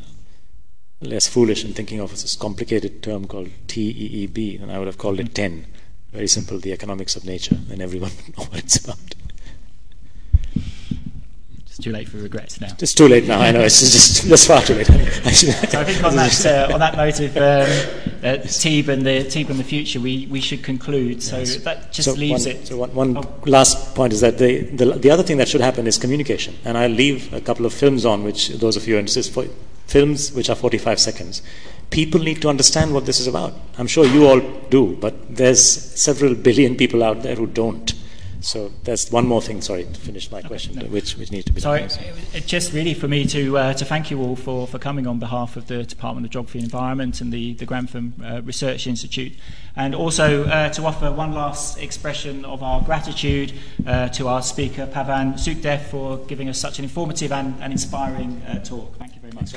less foolish in thinking of this complicated term called TEEB, then I would have called it TEN. Very simple, the economics of nature, and everyone would know what it's about. Too late for regrets now. It's too late now. I know. It's just just far too late. so I think on that uh, on that note of um, uh, TEEB and the TEEB and the future, we, we should conclude. So yes. that just so leaves one, it. So one, one oh. last point is that the, the the other thing that should happen is communication. And I'll leave a couple of films on which those of you are interested for films which are 45 seconds. People need to understand what this is about. I'm sure you all do, but there's several billion people out there who don't. So that's one more thing. Sorry to finish my question, no. which which needs to be. Sorry, it's just really for me to uh, to thank you all for, for coming on behalf of the Department of Geography and Environment and the the Grantham uh, Research Institute, and also uh, to offer one last expression of our gratitude uh, to our speaker Pavan Sukhdev for giving us such an informative and, and inspiring uh, talk. Thank you very much.